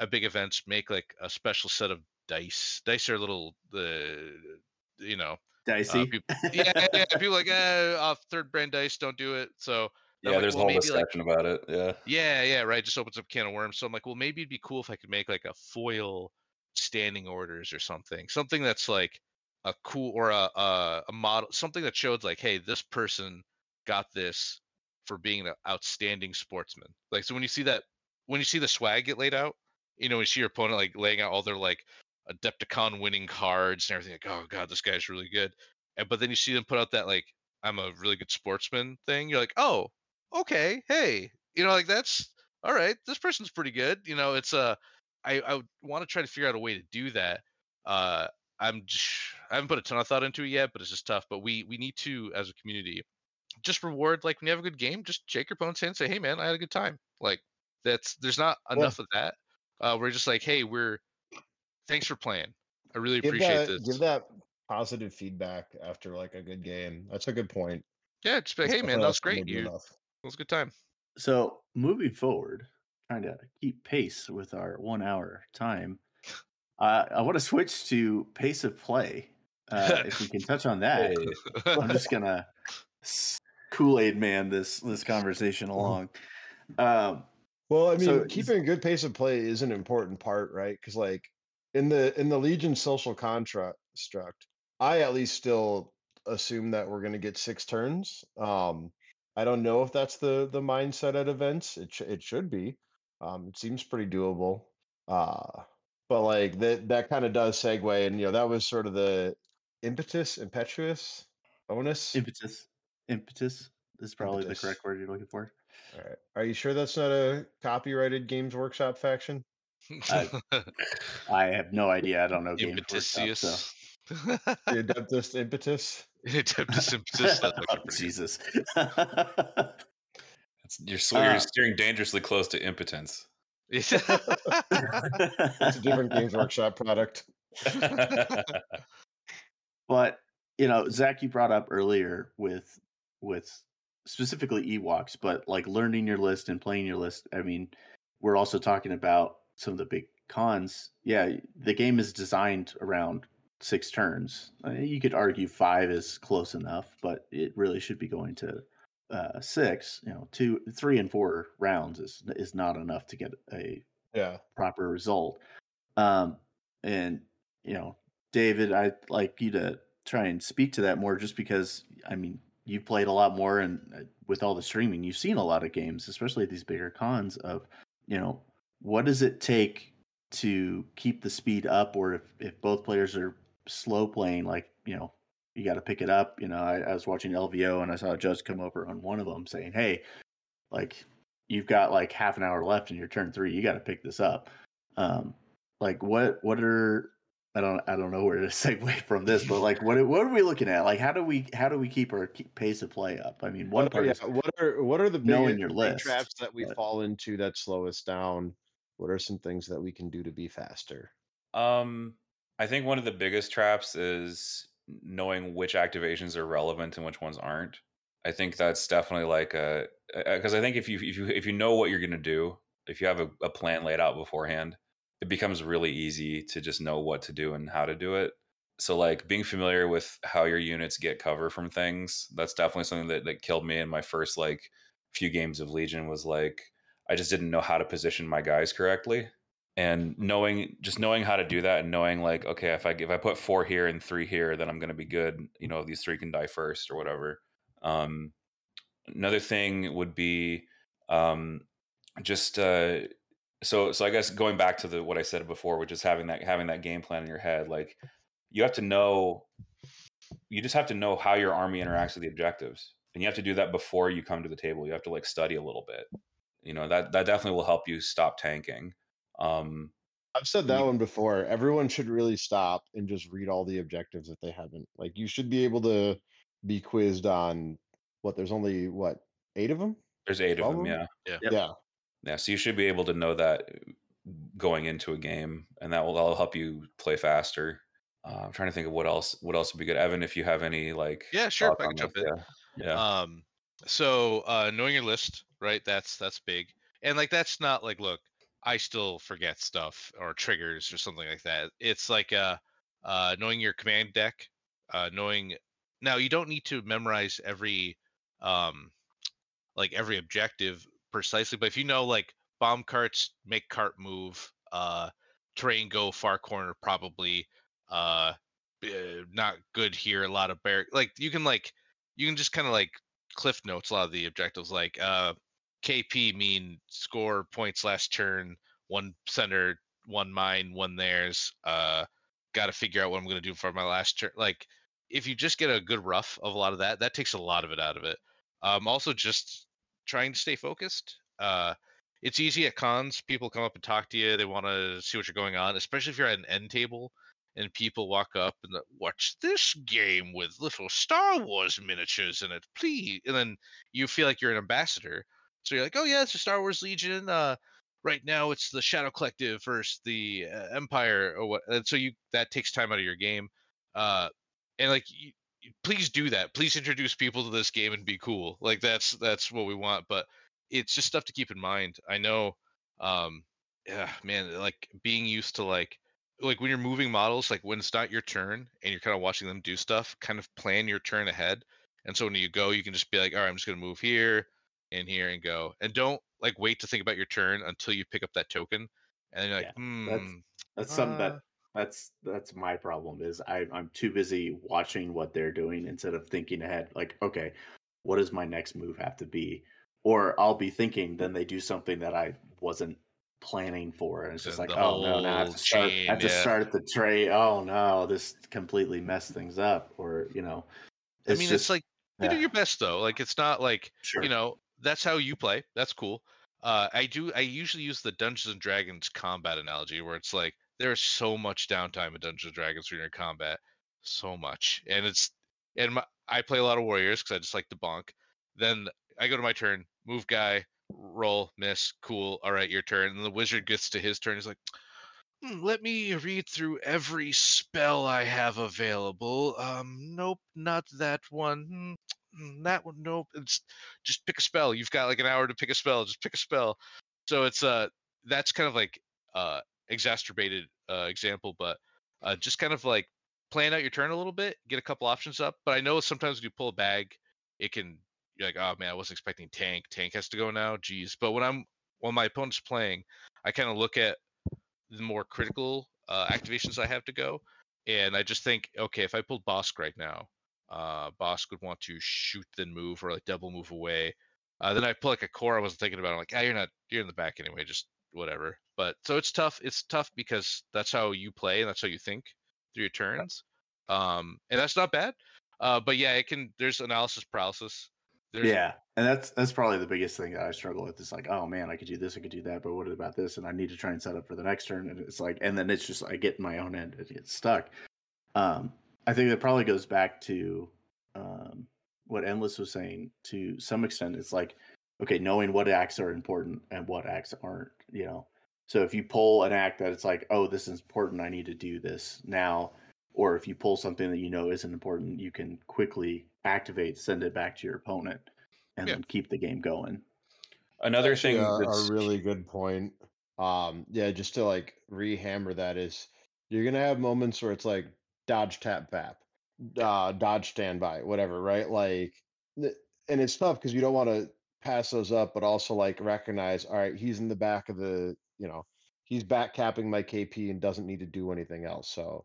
at big events, make like a special set of dice. Dice are a little the you know Dicey. uh, people, yeah, yeah, yeah, people like eh, off third brand dice don't do it. So Yeah, like, there's well, a whole maybe, like, discussion about it. Yeah. yeah, yeah, right. Just opens up a can of worms. So I'm like, well, maybe it'd be cool if I could make like a foil standing orders or something, something that's like a cool or a a, a model, something that showed like, hey, this person got this for being an outstanding sportsman. Like, so when you see that, when you see the swag get laid out, you know, you see your opponent like laying out all their like Adepticon winning cards and everything, like, oh god, this guy's really good. And but then you see them put out that like, I'm a really good sportsman thing. You're like, oh, okay, hey, you know, like that's all right. This person's pretty good. You know, it's uh, I I want to try to figure out a way to do that. Uh, I'm just, I haven't put a ton of thought into it yet, but it's just tough. But we we need to as a community just reward like when you have a good game, just shake your opponent's hand, and say, hey man, I had a good time. Like that's there's not enough of that. Uh, we're just like, hey, we're thanks for playing. I really Give appreciate that this. give that positive feedback after like a good game. That's a good point. yeah, just be like, hey man, that was great. to do You it enough. was a good time. So moving forward, trying to keep pace with our one hour time, uh, I want to switch to pace of play. Uh, if we can touch on that, I'm just gonna Kool Aid man this this conversation along. Um, Well, I mean, So keeping a good pace of play is an important part, right? Because like in the in the Legion social contract, struct, I at least still assume that we're going to get six turns. Um, I don't know if that's the the mindset at events. It sh- it should be. Um, it seems pretty doable. Uh, but like that that kind of does segue, and you know that was sort of the impetus, impetuous, onus. impetus, impetus This is probably Impetus. the correct word you're looking for. All right. Are you sure that's not a copyrighted Games Workshop faction? I I have no idea. I don't know games Workshop, so. The Adeptus impetus. Adeptus impetus. Oh, actually pretty good. Jesus. It's, you're, sw- you're Uh, steering dangerously close to impotence. It's a different Games Workshop product. but you know, Zack, you brought up earlier with with specifically Ewoks, but like learning your list and playing your list. I mean, we're also talking about some of the big cons. Yeah, the game is designed around six turns. Uh, You could argue five is close enough, but it really should be going to uh, six. You know, two, three, and four rounds is is not enough to get a Yeah. proper result. Um, and you know, David, I'd like you to try and speak to that more, just because I mean, you've played a lot more, and uh, with all the streaming, you've seen a lot of games, especially these bigger cons. Of you know, what does it take to keep the speed up, or if if both players are slow playing, like you know, you got to pick it up. You know, I, I was watching LVO and I saw a judge come over on one of them saying, "Hey, like you've got like half an hour left in your turn three. You got to pick this up." Um, like what what are I don't I don't know where to segue from this, but like what what are we looking at? Like how do we how do we keep our pace of play up? I mean, one What, part yeah, what are what are the knowing big, your list, traps that we but- fall into that slow us down? What are some things that we can do to be faster? Um, I think one of the biggest traps is knowing which activations are relevant and which ones aren't. I think that's definitely like a because I think if you if you if you know what you're gonna do, if you have a, a plan laid out beforehand, it becomes really easy to just know what to do and how to do it. so like being familiar with how your units get cover from things that's definitely something that, that killed me in my first like few games of legion was like i just didn't know how to position my guys correctly and knowing just knowing how to do that and knowing like okay if i if i put four here and three here then i'm to be good you know these three can die first or whatever um another thing would be um just uh so so i guess going back to the what i said before which is having that having that game plan in your head like you have to know you just have to know how your army interacts with the objectives and you have to do that before you come to the table you have to like study a little bit you know that that definitely will help you stop tanking um I've said that you- one before. Everyone should really stop and just read all the objectives if they haven't. Like you should be able to be quizzed on what there's only what eight of them. there's eight of Twelve them of 'em? yeah Yep. Yeah, yeah so you should be able to know that going into a game and that will that'll help you play faster uh, i'm trying to think of what else what else would be good evan if you have any like Yeah, sure. I can jump in. yeah yeah Um, so uh, knowing your list, right? That's that's big, and like that's not like look, I still forget stuff or triggers or something like that. It's like uh, uh, knowing your command deck, uh, knowing now you don't need to memorize every um, like every objective precisely, but if you know like bomb carts make cart move, uh, terrain go far corner probably, uh, uh, not good here. A lot of bear like you can like you can just kind of like cliff notes a lot of the objectives like uh kp mean score points last turn one center one mine one theirs uh gotta figure out what i'm gonna do for my last turn like if you just get a good rough of a lot of that that takes a lot of it out of it um also just trying to stay focused uh it's easy at cons people come up and talk to you they want to see what you're going on especially if you're at an end table and people walk up and watch this game with little Star Wars miniatures in it, please. And then you feel like you're an ambassador. So you're like, oh yeah, it's a Star Wars Legion. Uh, right now it's the Shadow Collective versus the uh, Empire or what. And so you that takes time out of your game. Uh, and like, you- please do that. Please introduce people to this game and be cool. Like that's that's what we want. But it's just stuff to keep in mind. I know. Um, yeah, man, like being used to like like when you're moving models, like when it's not your turn and you're kind of watching them do stuff, kind of plan your turn ahead. And so when you go, you can just be like, all right, I'm just gonna move here and here and go. And don't like wait to think about your turn until you pick up that token. And you're like, Yeah, hmm. that's- That's something Uh, that that's that's my problem is I I'm too busy watching what they're doing instead of thinking ahead. Like, okay, what does my next move have to be? Or I'll be thinking, then they do something that I wasn't planning for, and it's just like, oh no, now I have to start. I have to yeah. start at the tray. Oh no, this completely messed things up. Or you know, I mean, it's just- like you do your best though. Like it's not like sure. you know that's how you play that's cool uh i do i usually use the dungeons and dragons combat analogy where it's like there's so much downtime in dungeons and dragons when you're in combat so much and it's and my, i play a lot of warriors because i just like to bonk then i go to my turn move guy roll miss cool all right your turn and the wizard gets to his turn he's like "Hmm, let me read through every spell i have available um nope not that one Hmm, "Mm, that one nope it's just pick a spell you've got like an hour to pick a spell just pick a spell. So it's uh that's kind of like uh exacerbated uh example but uh just kind of like plan out your turn a little bit get a couple options up but i know sometimes when you pull a bag it can you're like oh man i wasn't expecting tank tank has to go now geez but when i'm when my opponent's playing i kind of look at the more critical uh activations i have to go and i just think okay if i pulled Bossk right now uh, Bossk would want to shoot then move or like double move away. Uh, then I pull like a core I wasn't thinking about. I'm like, ah, you're not, you're in the back anyway, just whatever. But so it's tough. It's tough because that's how you play and that's how you think through your turns. Um, and that's not bad. Uh, but yeah, it can. There's analysis paralysis. There's, yeah, and that's that's probably the biggest thing that I struggle with. Is like, oh man, I could do this, I could do that, but what about this? And I need to try and set up for the next turn, and it's like, and then it's just I get in my own end, it gets stuck. Um, I think that probably goes back to um, what Endless was saying. To some extent, it's like, okay, knowing what acts are important and what acts aren't. You know, so if you pull an act that it's like, oh, this is important, I need to do this now. Or if you pull something that you know isn't important, you can quickly activate, send it back to your opponent, and Yeah. then keep the game going. another thing Yeah, that's a really good point. Um, yeah, just to like rehammer that is, you're gonna have moments where it's like dodge tap vap, uh, dodge standby, whatever, right? Like, and it's tough because you don't want to pass those up, but also like recognize, all right, he's in the back of the, you know, he's back capping my KP and doesn't need to do anything else. So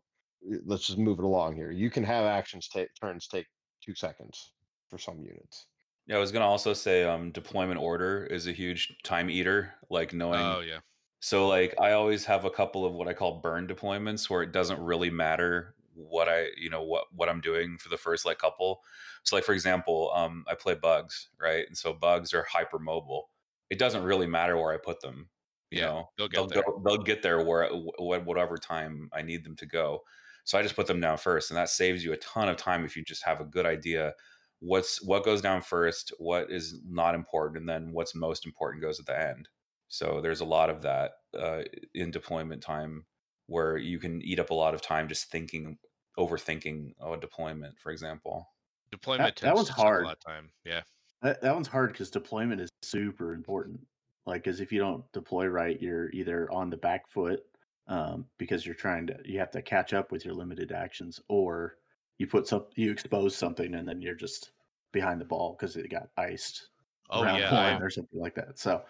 uh, let's just move it along here. You can have actions take turns take two seconds for some units. Yeah, I was gonna also say um, deployment order is a huge time eater. Like knowing Oh yeah. So like I always have a couple of what I call burn deployments where it doesn't really matter what I you know what what I'm doing for the first like couple. So like for example, um, I play bugs right, and so bugs are hyper mobile. It doesn't really matter where I put them. You Yeah, know, they'll get they'll there. go they'll get there where wh- whatever time I need them to go. So I just put them down first, and that saves you a ton of time if you just have a good idea what's what goes down first, what is not important, and then what's most important goes at the end. So there's a lot of that uh, in deployment time where you can eat up a lot of time just thinking, overthinking a deployment, for example. Deployment that tends one's to hard. a lot of time. Yeah. That, that one's hard because deployment is super important. Like, because if you don't deploy right, you're either on the back foot um, because you're trying to, you have to catch up with your limited actions, or you put some, you expose something, and then you're just behind the ball because it got iced Oh round yeah. one I've, or something like that. So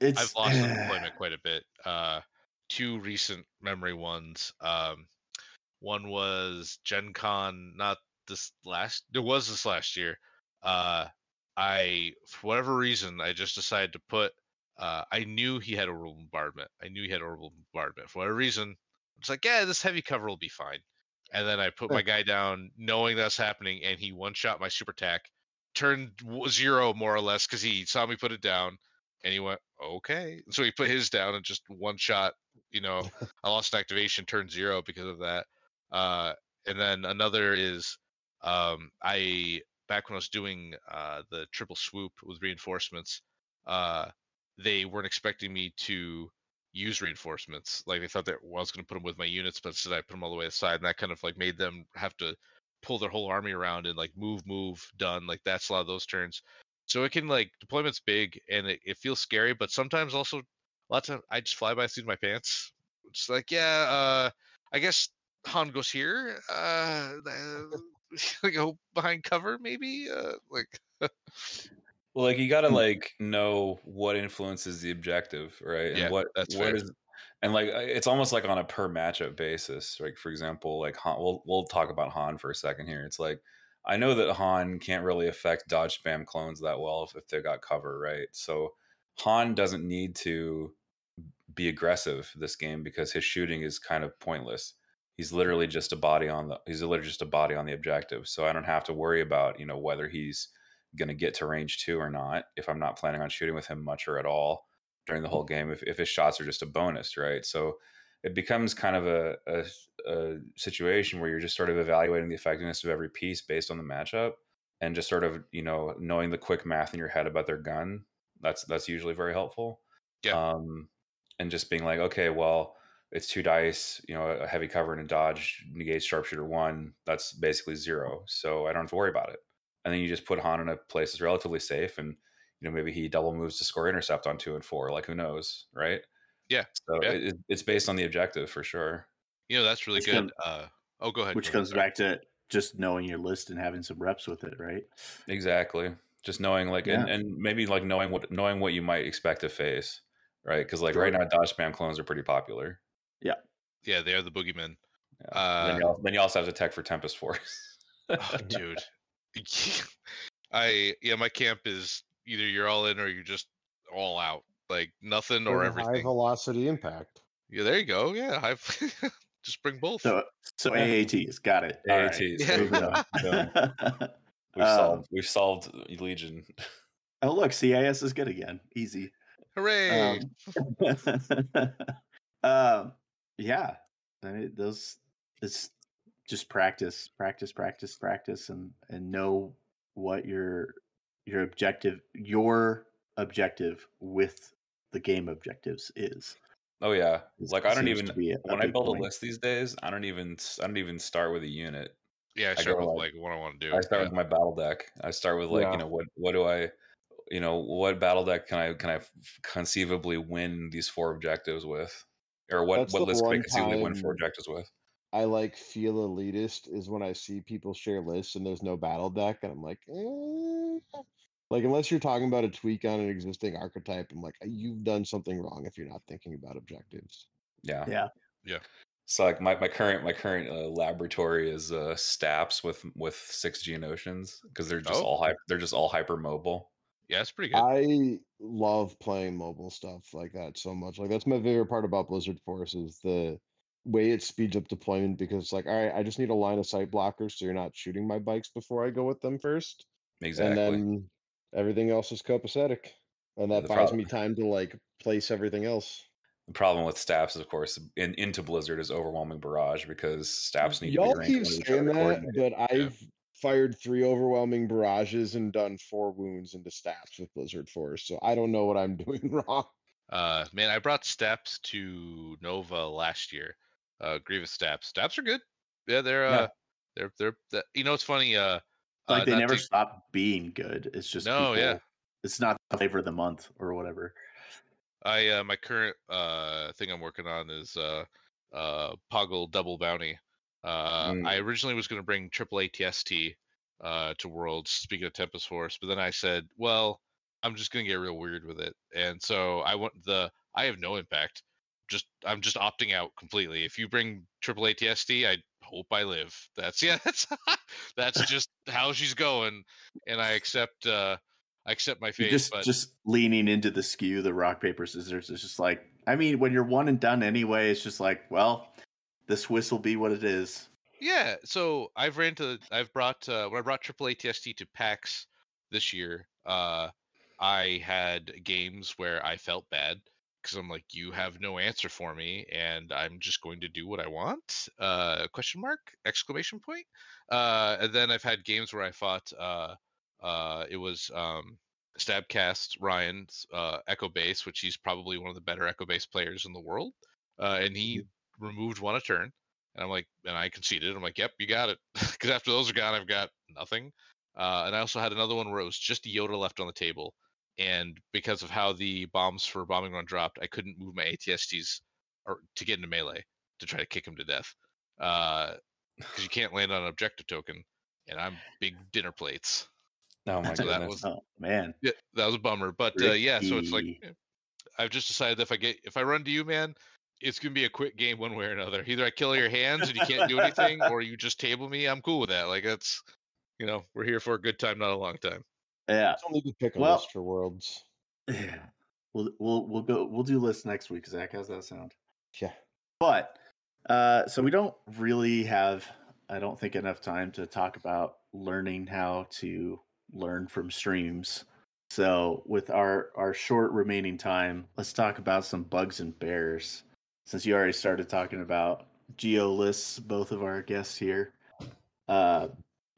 it's I've lost the deployment quite a bit. Uh, two recent memory ones. Um, one was Gen Con, not this last. There was this last year. Uh, I for whatever reason I just decided to put. Uh, I knew he had a orbital bombardment. I knew he had a orbital bombardment. For whatever reason, it's like, yeah, this heavy cover will be fine. And then I put my guy down, knowing that's happening, and he one shot my Super Tac, turned zero more or less because he saw me put it down, and he went okay. So he put his down and just one shot. You know, I lost an activation, turned zero because of that. Uh, and then another is um, I back when I was doing uh, the triple swoop with reinforcements, uh, they weren't expecting me to use reinforcements. Like they thought that well, I was going to put them with my units, but instead I put them all the way aside, and that kind of like made them have to pull their whole army around and like move, move, done. Like that's a lot of those turns. So it can like deployment's big and it, it feels scary, but sometimes also lots of I just fly by of my pants. It's like yeah, uh, I guess Han goes here. Uh, uh, go behind cover maybe. Uh, like Well, like you got to like know what influences the objective, right? And Yeah, what that's what is and like it's almost like on a per matchup basis. Like for example, like Han, we'll we'll talk about Han for a second here. It's like I know that Han can't really affect dodge spam clones that well if, if they got cover, right? So Han doesn't need to be aggressive this game because his shooting is kind of pointless. He's literally just a body on the he's literally just a body on the objective. So I don't have to worry about, you know, whether he's going to get to range 2 or not if I'm not planning on shooting with him much or at all during the whole game if if his shots are just a bonus, right? So it becomes kind of a, a, a situation where you're just sort of evaluating the effectiveness of every piece based on the matchup and just sort of you know knowing the quick math in your head about their gun that's that's usually very helpful Yeah. um and just being like okay well it's two dice you know a heavy cover and a dodge negates sharpshooter one that's basically zero so i don't have to worry about it and then you just put han in a place that's relatively safe and you know maybe he double moves to score intercept on two and four like who knows right Yeah, so yeah. It, it- it's based on the objective for sure you know that's really Which good. come- Uh, oh, go ahead. which go comes sorry. back to just knowing your list and having some reps with it, right? Exactly. Just knowing like and, and maybe like knowing what knowing what you might expect to face, right? Because like Sure. right now dodge spam clones are pretty popular. Yeah, yeah, they are the boogeymen. Yeah. Uh, then, you also, then you also have to tech for Tempest Force. Oh, dude. I yeah, my camp is either you're all in or you're just all out. Like nothing or Bring High everything. velocity impact. Yeah, there you go. Yeah, I've just bring both. So, so AATs, got it. All right. AATs, Yeah. Moving on. we've Um, solved we've solved Legion. oh, look, CIS is good again. Easy. Hooray! Um, um, yeah, I mean, those it's just practice, practice, practice, practice, and and know what your your objective, your objective with the game objectives is. Oh yeah. Is- Like I don't even a- a when I build point. a list these days, I don't even I don't even start with a unit. yeah, I I start go with like- like what I want to do. I start yeah. with my battle deck. I start with like, Yeah. you know, what what do I you know, what battle deck can I can i conceivably win these four objectives with? Or what That's what the list can I conceivably win four objectives with? I like feel elitist is when I see people share lists and there's no battle deck, and I'm like, eh. like unless you're talking about a tweak on an existing archetype, I'm like, you've done something wrong if you're not thinking about objectives. Yeah yeah. Yeah. So like my, my current my current uh, laboratory is uh Staps with with six G Geonosians because they're just Oh. all hyper, they're just all hyper mobile. Yeah, it's pretty good. I love playing mobile stuff like that so much. Like that's my favorite part about Blizzard Force is the way it speeds up deployment because it's like, all right, I just need a line of sight blocker so you're not shooting my bikes before I go with them first. Exactly. And then everything else is copacetic. And that The buys prob- me time to like place everything else. the problem with Staps, of course, in, into Blizzard is overwhelming barrage because Staps need to be Y'all ranked keep saying that, but I've fired three overwhelming barrages and done four wounds into stats with Blizzard Force. So I don't know what I'm doing wrong. Uh, man, I brought Staps to Nova last year. Uh, Grievous Staps. Staps are good. Yeah, they're uh, Yeah. they're they're. th- You know, it's funny. Uh, Like uh, they never to- stop being good. It's just No, yeah. It's not the flavor of the month or whatever. I uh, my current uh thing I'm working on is uh uh Poggle Double Bounty. Uh, Mm. I originally was going to bring Triple ATST uh to Worlds. Speaking of Tempest Force, but then I said, well, I'm just going to get real weird with it, and so I want the. I have no impact. Just I'm just opting out completely. If you bring Triple ATST, I hope I live. That's yeah. That's that's just how she's going, and I accept. uh I accept my fate. just but just leaning into the skew, the rock paper scissors. It's just like I mean, when you're one and done anyway, it's just like, well, this whistle be what it is. Yeah, so I've ran to I've brought uh, when I brought Triple ATST to PAX this year, uh, I had games where I felt bad because I'm like, you have no answer for me, and I'm just going to do what I want? Uh, question mark exclamation point. Uh, and then I've had games where I fought. Uh, uh, it was um, Stabcast Ryan's uh, Echo Base, which he's probably one of the better Echo Base players in the world, uh, and he removed one a turn. And I'm like, and I conceded. I'm like, yep, you got it. Because after those are gone, I've got nothing. Uh, and I also had another one where it was just Yoda left on the table. And because of how the bombs for bombing run dropped, I couldn't move my ATSTs or to get into melee to try to kick him to death. Because you can't land on an objective token, and I'm big dinner plates. Oh my So that was- Oh man, Yeah, that was a bummer. But uh, yeah, so it's like eh, I've just decided if I get if I run to you, man, it's gonna be a quick game one way or another. Either I kill your hands and you can't do anything, or you just table me. I'm cool with that. Like that's you know we're here for a good time, not a long time. yeah. It's only to pick a Well- list for worlds. Yeah. We'll we'll we'll go we'll do lists next week, Zack. How's that sound? Yeah. But uh so we don't really have I don't think enough time to talk about learning how to learn from streams. So with our our short remaining time, let's talk about some bugs and bears. Since you already started talking about geo lists, both of our guests here. Uh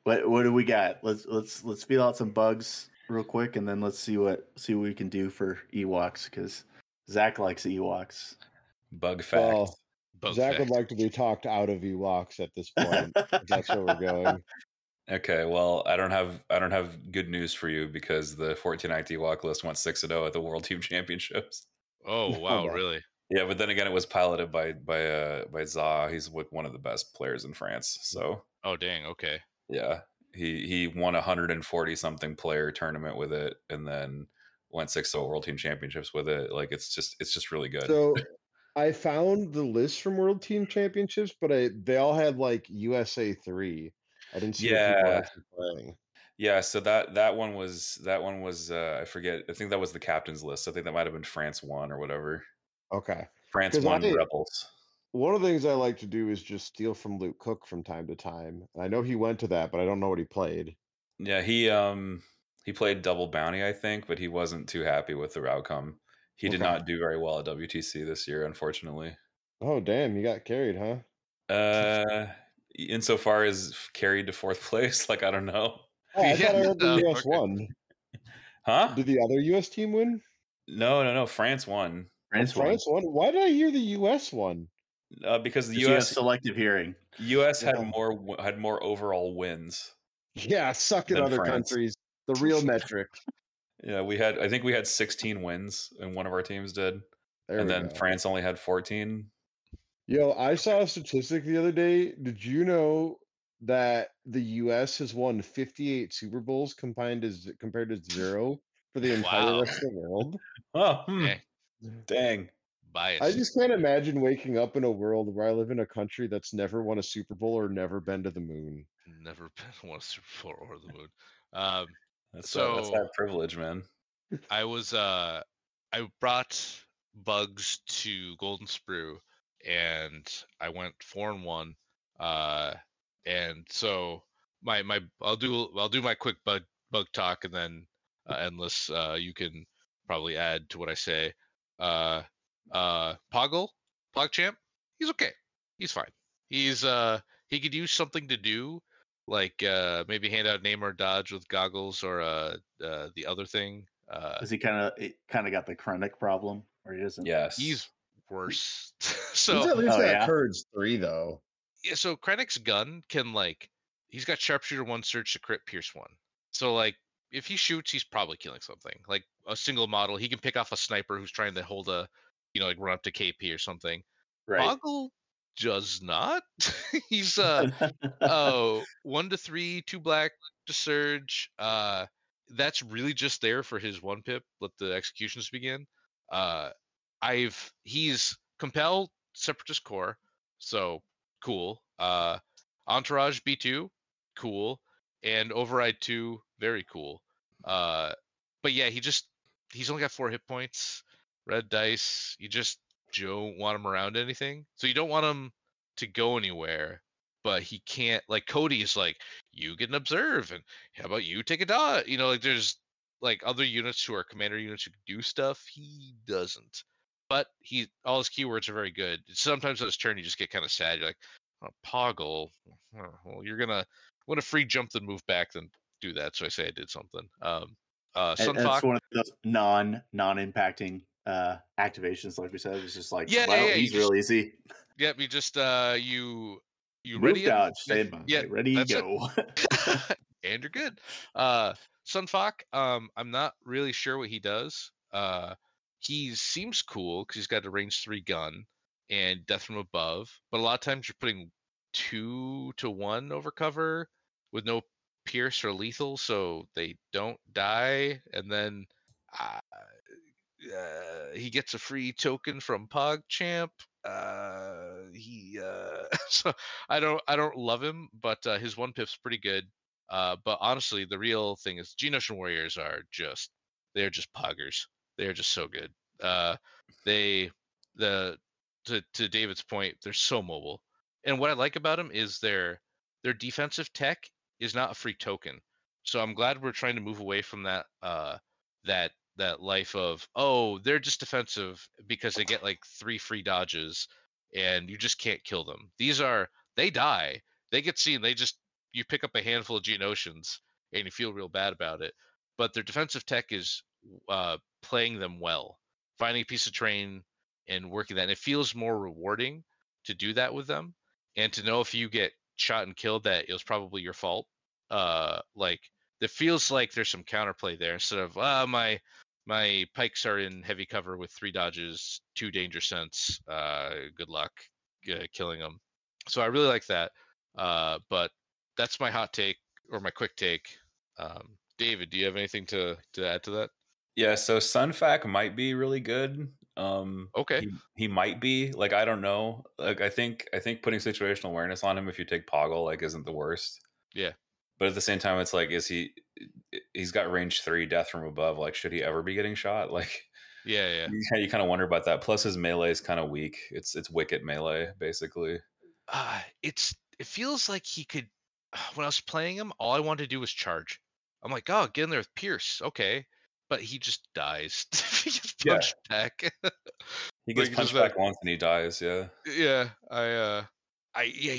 what what do we got? Let's let's let's feel out some bugs real quick, and then let's see what see what we can do for Ewoks because Zack likes Ewoks. Bug fact. Well, Bug Zack would like to be talked out of Ewoks at this point. that's where we're going. Okay, well, I don't have I don't have good news for you because the 14 IT walk list went 6 0 at the World Team Championships. Oh wow, really? Yeah, but then again it was piloted by by uh by Za. He's with one of the best players in France. So, Oh dang. Okay. yeah. He he won a 140 something player tournament with it and then went 6 0 World Team Championships with it. Like it's just it's just really good. So I found the list from World Team Championships, but I they all had like USA three. I didn't see what people were Yeah. playing. Yeah, so that that one was that one was uh I forget. I think that was the captain's list. I think that might have been France 1 or whatever. Okay. France won I- Rebels. One of the things I like to do is just steal from Luke Cook from time to time. I know he went to that, but I don't know what he played. Yeah, he um he played double bounty, I think, but he wasn't too happy with the outcome. He did not do very well at WTC this year, unfortunately. Oh damn, you got carried, huh? Uh insofar as carried to fourth place, like I don't know. Oh, I thought Yeah, heard the US okay. won. Huh? Did the other US team win? No, no, no. France won. France, won. France won. Why did I hear the US won? Uh, because the US selective hearing. US had more had more overall wins. Yeah, suck in other France. countries. The real metric. Yeah, we had I think we had 16 wins and one of our teams did. There and then go. France only had 14. Yo, I saw a statistic the other day. Did you know that the U.S. has won 58 Super Bowls combined as compared to zero for the entire Wow. rest of the world? Oh, hmm, Okay, dang. bias. I just can't imagine waking up in a world where I live in a country that's never won a Super Bowl or never been to the moon. never been one Super Bowl or the moon. Um, That's that, that's So- that privilege, man. I was uh I brought bugs to Golden Sprue and I went four and one. Uh and so my my I'll do I'll do my quick bug bug talk and then uh, endless uh you can probably add to what I say. Uh uh Poggle, PogChamp, he's okay. He's fine. He's uh he could use something to do like uh maybe hand out name or dodge with goggles or uh, uh the other thing uh Does he kind of kind of got the Krennic problem or he doesn't? Yes. he's worse. He's so at least Oh, got yeah? Courage 3, though. yeah, so Krennic's gun can like he's got sharpshooter one, search to crit, pierce one. So like if he shoots, he's probably killing something. Like a single model, he can pick off a sniper who's trying to hold a, you know, like run up to KP or something. right. Poggle does not. he's uh oh one to three, two black to surge. Uh, that's really just there for his one pip. Let the executions begin. Uh, I've he's compel separatist core, so cool. Uh, entourage B two, cool, and override two, very cool. Uh, but yeah, he just he's only got four hit points. Red dice. You just don't want him around anything. So you don't want him to go anywhere but he can't like Cody is like you get an observe and how about you take a dot you know like there's like other units who are commander units who do stuff he doesn't but he all his keywords are very good sometimes on his turn you just get kind of sad you're like oh, poggle well you're gonna want to free jump then move back then do that so I say I did something um uh Sun Fac it's one of those non non impacting uh activations, like we said. It's just like, Yeah, yeah, yeah, he's just- real easy. yep you just uh you you Move ready dodge, Yeah, stand by, yeah, ready, that's go. and you're good. Uh Sun Fac, um, I'm not really sure what he does. Uh he seems cool because he's got a range three gun and death from above, but a lot of times you're putting two to one over cover with no pierce or lethal, so they don't die, and then uh, uh, he gets a free token from PogChamp. Uh, he uh, so I don't I don't love him, but uh, his one pip's pretty good. Uh, but honestly, the real thing is Geonosian Warriors are just they're just poggers. They're just so good. They the to to David's point, they're so mobile. And what I like about them is their their defensive tech is not a free token. So I'm glad we're trying to move away from that uh that that life of oh they're just defensive because they get like three free dodges and you just can't kill them. These are they die. They get seen. They just you pick up a handful of Geonosians and you feel real bad about it. But their defensive tech is uh, playing them well, finding a piece of terrain and working that. And it feels more rewarding to do that with them, and to know if you get shot and killed that it was probably your fault. Uh, like it feels like there's some counterplay there instead of ah my my pikes are in heavy cover with three dodges, two danger sense. Uh, good luck uh, killing them. So I really like that. Uh, but that's my hot take or my quick take. Um, David, do you have anything to to add to that? Yeah, so Sun Fac might be really good. Um Okay. He, he might be. Like I don't know. Like I think I think putting situational awareness on him if you take Poggle like isn't the worst. Yeah. But at the same time it's like is he he's got range 3 death from above like should he ever be getting shot? Like Yeah, yeah. you kind you kind of wonder about that. Plus his melee is kind of weak. It's it's wicked melee basically. Uh, it's it feels like he could. When I was playing him, all I wanted to do was charge. I'm like, oh, get in there with Pierce, okay, but he just dies. he gets Yeah. punched back. He gets Like, punched back once and he dies, yeah. yeah, I, uh, I, yeah,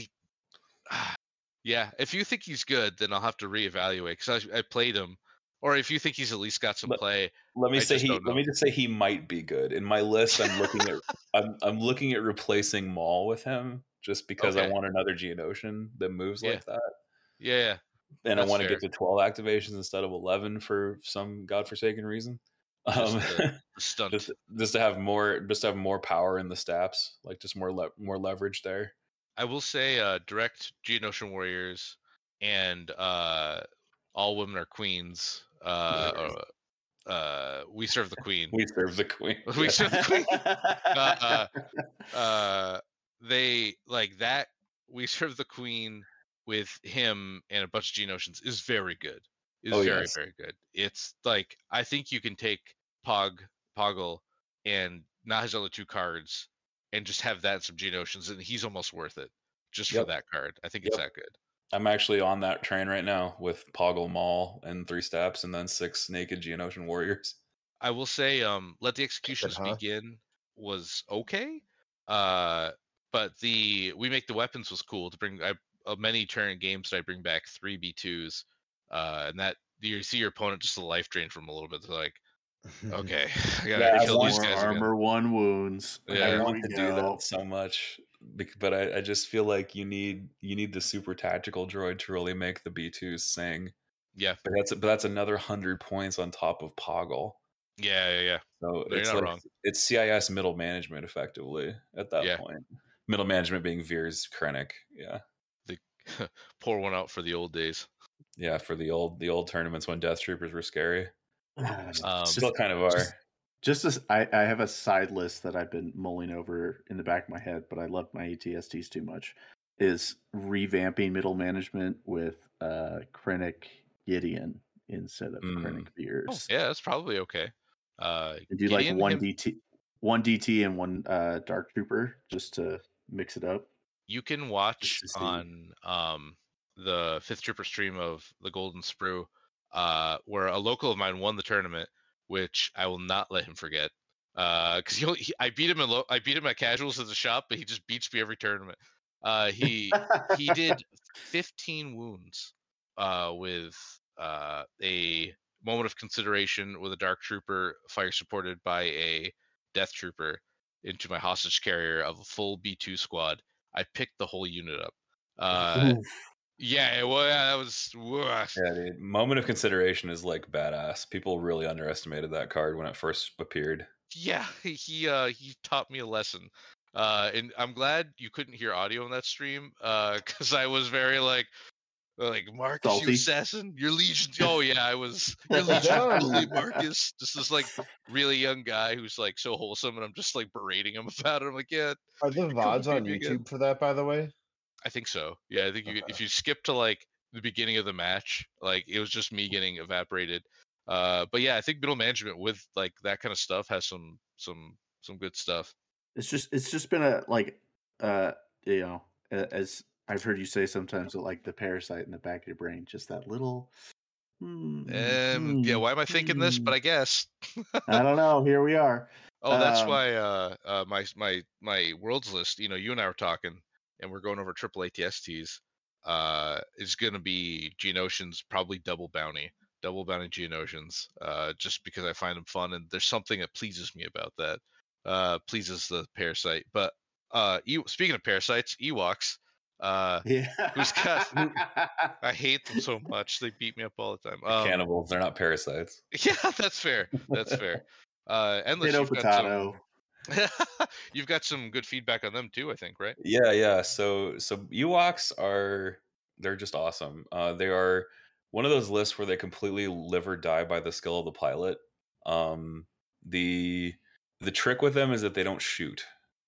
yeah. If you think he's good, then I'll have to reevaluate because I, I played him. Or if you think he's at least got some But- play, Let me I say just he let me just say he might be good. In my list I'm looking at I'm I'm looking at replacing Maul with him just because I want another Geonosian that moves Yeah. like that. yeah, And I want to get to 12 activations instead of 11 for some godforsaken reason. Just Um, the, the just, just to have more, just to have more power in the stats, like just more le- more leverage there. I will say, uh, direct Geonosian warriors and uh, all women are queens. Uh, uh, uh, we serve the queen. We serve the queen. We serve the queen. uh, uh, they like that. We serve the queen with him and a bunch of Geonosians is very good. Is Oh, very yes. very good. It's like I think you can take Pog Poggle and not his other two cards and just have that and some Geonosians and he's almost worth it just Yep. for that card. I think it's that good. I'm actually on that train right now with Poggle Maul and three Staps, and then six naked Geonosian warriors. I will say, um, let the executions huh? begin was okay. Uh, but the we make the weapons was cool to bring. I uh, many turn games that I bring back three B twos, uh, and that you see your opponent just a life drain from a little bit. They're like, okay, I gotta Yeah, I kill these More guys again. armor, one wounds. Yeah. I want to do go. that so much, but I, I just feel like you need you need the super tactical droid to really make the B2s sing. Yeah, But that's but that's another hundred points on top of Poggle. yeah, yeah, yeah. So No, you're it's not like wrong. it's CIS middle management effectively at that Yeah. point. Middle management being Veers Krennic. Yeah. The pour one out for the old days. Yeah, for the old the old tournaments when Death Troopers were scary. Um, Still kind of are. just- Just as I, I have a side list that I've been mulling over in the back of my head, but I love my ATSTs too much. Is revamping middle management with uh Krennic Gideon instead of Mm. Krennic oh, Veers. yeah, that's probably okay. Uh, And do like one him- DT, one DT, and one uh Dark Trooper just to mix it up. You can watch on um, the fifth trooper stream of the golden sprue uh, where a local of mine won the tournament which i will not let him forget because he, he i beat him in lo- i beat him at casuals at the shop but he just beats me every tournament. Uh, he he did 15 wounds uh, with uh, a moment of consideration with a dark trooper fire supported by a death trooper into my hostage carrier of a full b2 squad I picked the whole unit up. Uh, yeah, well, yeah, that was. woof. Yeah, dude. Moment of consideration is like badass. People really underestimated that card when it first appeared. Yeah, he he, uh, he taught me a lesson. Uh, and I'm glad you couldn't hear audio in that stream, uh, because I was very like, like Marcus, Salty. you assassin, your legion. Oh yeah, I was your legion, bully, Marcus. This is like really young guy who's like so wholesome, and I'm just like berating him about it. I'm like, yeah, Are the VODs on beat me again. YouTube for that, by the way? I think so. Yeah, I think you, if you skip to like the beginning of the match, like it was just me getting evaporated. Uh, but yeah, I think middle management with like that kind of stuff has some some some good stuff. It's just it's just been a like uh you know as I've heard you say sometimes that like the parasite in the back of your brain, just that little. hmm, Um, yeah, hmm, why am I thinking this? But hmm. I guess. I don't know. Here we are. oh, that's Um, why uh, uh my my my worlds list. You know, you and I were talking, and we're going over triple ATSTs. Uh, is going to be Geonosians, probably double bounty, double bounty Geonosians. Uh, just because I find them fun, and there's something that pleases me about that. Uh, pleases the parasite. But uh, e- speaking of parasites, Ewoks. Uh, Yeah. Who's got- I hate them so much. They beat me up all the time. Um, Cannibals, they're not parasites. Yeah, that's fair. That's fair. Uh, endless. Potato, You've got, some, potato. you've got some good feedback on them too. I think, right? Yeah, yeah. So so Ewoks are they're just awesome. Uh they are one of those lists where they completely live or die by the skill of the pilot. Um the the trick with them is that they don't shoot.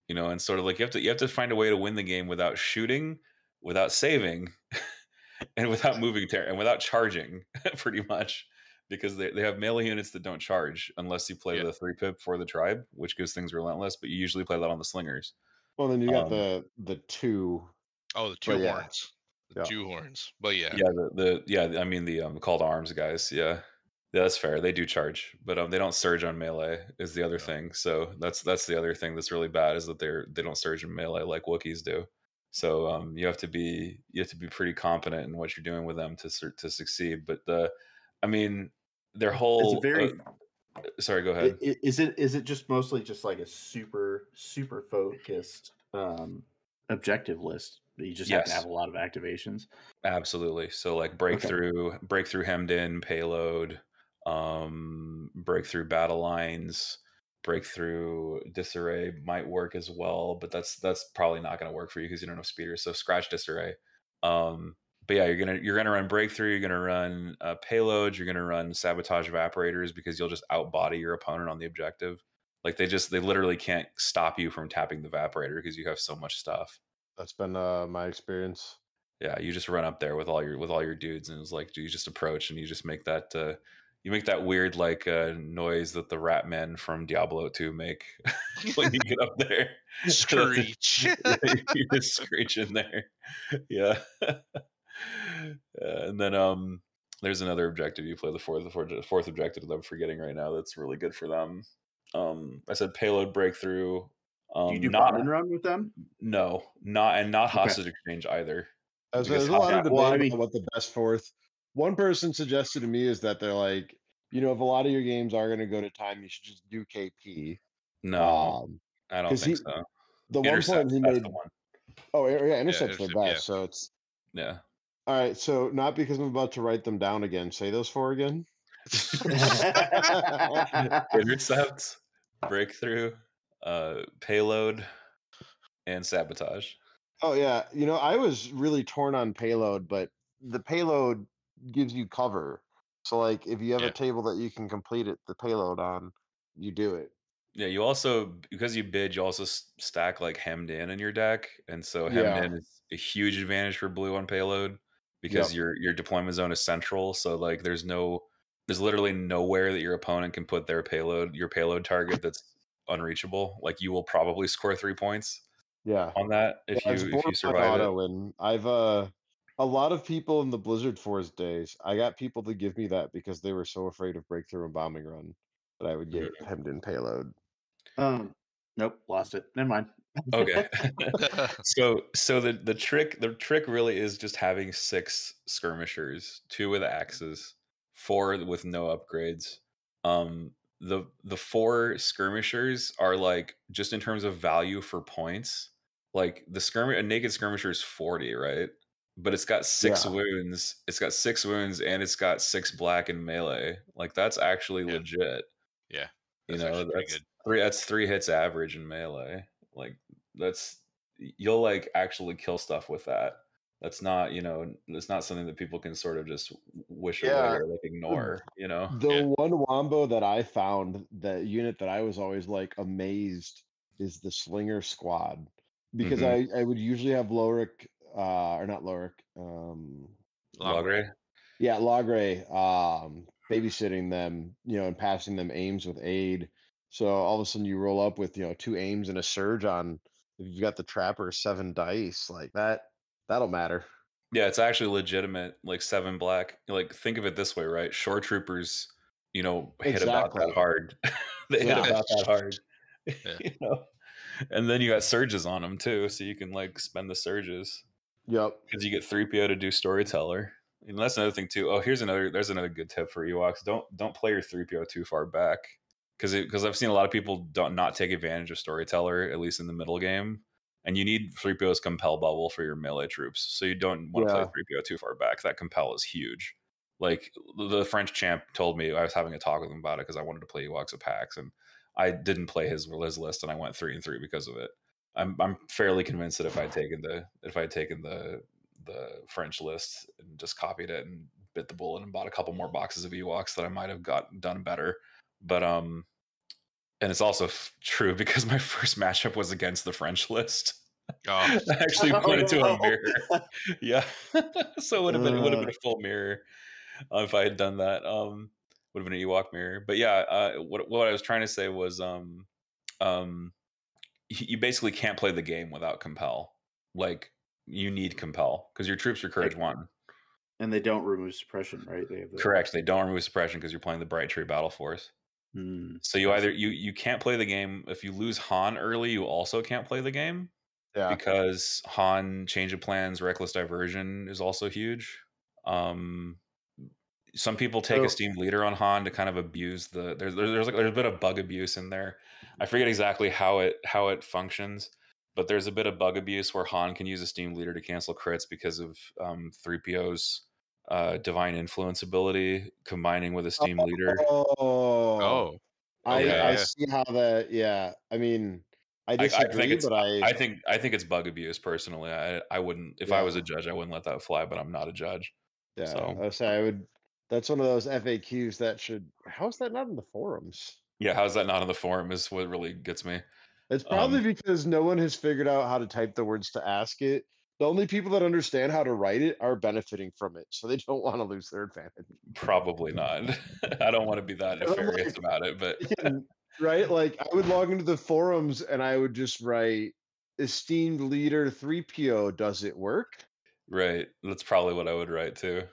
You know, and sort of like you have to you have to find a way to win the game without shooting, without saving, and without moving ter- and without charging, pretty much. Because they, they have melee units that don't charge unless you play Yeah. the three pip for the tribe, which gives things relentless, but you usually play that on the slingers. Well, then you got Um, the the two. Oh, the two yeah. horns. The Yeah. two horns. But yeah. yeah the, the yeah i mean the um call to arms guys yeah yeah that's fair they do charge but um they don't surge on melee is the other No. thing so that's that's the other thing that's really bad is that they're they don't surge in melee like wookiees do so um you have to be you have to be pretty competent in what you're doing with them to to succeed but the i mean their whole It's very. uh, sorry go ahead Is it is it just mostly just like a super super focused um objective list? that You just have to have a lot of activations. Absolutely. So like breakthrough, breakthrough hemmed in, payload, um, breakthrough battle lines, breakthrough disarray might work as well, but that's that's probably not going to work for you because you don't have speeders. So scratch disarray. Um, but yeah, you're gonna you're gonna run breakthrough. You're gonna run uh, payloads. You're gonna run sabotage evaporators because you'll just outbody your opponent on the objective. Like they just they literally can't stop you from tapping the evaporator because you have so much stuff. That's been uh, my experience. Yeah, you just run up there with all your with all your dudes, and it's like you just approach and you just make that uh, you make that weird like uh, noise that the rat men from Diablo 2 make when you get up there. Screech. you just screech in there. Yeah. Yeah, and then um there's another objective you play the fourth the fourth, fourth objective that I'm forgetting right now that's really good for them. Um I said payload breakthrough. Um do you do not bomb and run with them? no, not and not Okay. hostage exchange either. There's, Because there's a lot of debate well, I about mean- what the best fourth. One person suggested to me is that they're like, you know, if a lot of your games are going to go to time, you should just do KP. No, Um, I don't think he- so. the one point he made. one. Oh, yeah, yeah, intercepts are intercept, yeah. best. So it's Yeah. all right. So not because I'm about to write them down again. Say those four again. Intercept, breakthrough, uh, payload, and sabotage. Oh yeah, you know, I was really torn on payload, but the payload gives you cover. So like if you have Yeah. a table that you can complete it the payload on, you do it. Yeah, you also because you bid, you also stack like hemmed in in your deck, and so hemmed Yeah. in is a huge advantage for blue on payload because Yep. your your deployment zone is central. So like, there's no, there's literally nowhere that your opponent can put their payload, your payload target that's unreachable. Like you will probably score three points Yeah. on that if Yeah, you if you survive it. auto and I've uh a lot of people in the Blizzard Force days, I got people to give me that because they were so afraid of breakthrough and bombing run that I would get Mm-hmm. hemmed in payload. um, nope, lost it. Never mind. Okay. so so the the trick the trick really is just having six skirmishers, two with axes, four with no upgrades. Um the the four skirmishers are like just in terms of value for points, like the skirmish a naked skirmisher is 40, right? But it's got six Yeah. wounds. It's got six wounds and it's got six black in melee. Like that's actually Yeah. legit. Yeah, You know, that's good. three that's three hits average in melee. Like that's you'll like actually kill stuff with that. That's not, you know, it's not something that people can sort of just wish Yeah. away or like ignore, you know? The Yeah. one wombo that I found, the unit that I was always like amazed is the Slinger Squad. Because Mm-hmm. I, I would usually have Lorik, uh, or not Lorik, um, Long Logray? yeah, Lagre, um, babysitting them, you know, and passing them aims with aid. So all of a sudden you roll up with, you know, two aims and a surge on if you got the trapper seven dice, like that, that'll matter. Yeah, it's actually legitimate, like seven black. Like think of it this way, right? Shore troopers, you know, hit about Exactly. that hard. they hit Yeah. about that hard. Yeah. you know? And then you got surges on them too, so you can like spend the surges. Yep. because you get 3PO to do storyteller. And that's another thing too. Oh, here's another there's another good tip for Ewoks. Don't don't play your 3PO too far back. Because because I've seen a lot of people don't not take advantage of storyteller, at least in the middle game. And you need 3PO's compel bubble for your melee troops. So you don't want to Yeah. play 3PO too far back. That compel is huge. Like the the French champ told me I was having a talk with him about it because I wanted to play Ewoks at PAX and I didn't play his his list and I went three and three because of it. I'm I'm fairly convinced that if I'd taken the if I'd taken the the French list and just copied it and bit the bullet and bought a couple more boxes of Ewoks that I might have got done better. But um and it's also f- true because my first matchup was against the French list. Oh, I actually Oh, put it to a mirror. yeah. so it would have been it would have been Uh. a full mirror uh, if I had done that. Um would have been an Ewok mirror. But yeah, uh what what I was trying to say was um um you basically can't play the game without compel. Like you need compel because your troops are courage one. And they don't remove suppression, right? They have the Correct. They don't remove suppression because you're playing the Bright Tree Battle Force. Hmm. So you either you you can't play the game if you lose Han early. You also can't play the game Yeah. because Han change of plans, reckless diversion is also huge. Um, some people take So- esteemed leader on Han to kind of abuse the there's there's, there's like there's a bit of bug abuse in there. I forget exactly how it how it functions, but there's a bit of bug abuse where Han can use esteemed leader to cancel crits because of um, 3PO's uh, divine influence ability combining with esteemed leader. Oh, Oh, I, okay, I see how that. Yeah, I mean, I I, I disagree, think it's but I, I think I think it's bug abuse personally. I I wouldn't if I was a judge I wouldn't let that fly, but I'm not a judge. yeah, so- I would say I would. That's one of those FAQs that should. How is that not in the forums? Yeah, how's that not on the forum is what really gets me. It's probably Um, because no one has figured out how to type the words to ask it. The only people that understand how to write it are benefiting from it, so they don't want to lose their advantage. Probably not. I don't want to be that nefarious like, about it, but right? Like I would log into the forums and I would just write esteemed leader 3PO, does it work? right, that's probably what I would write too.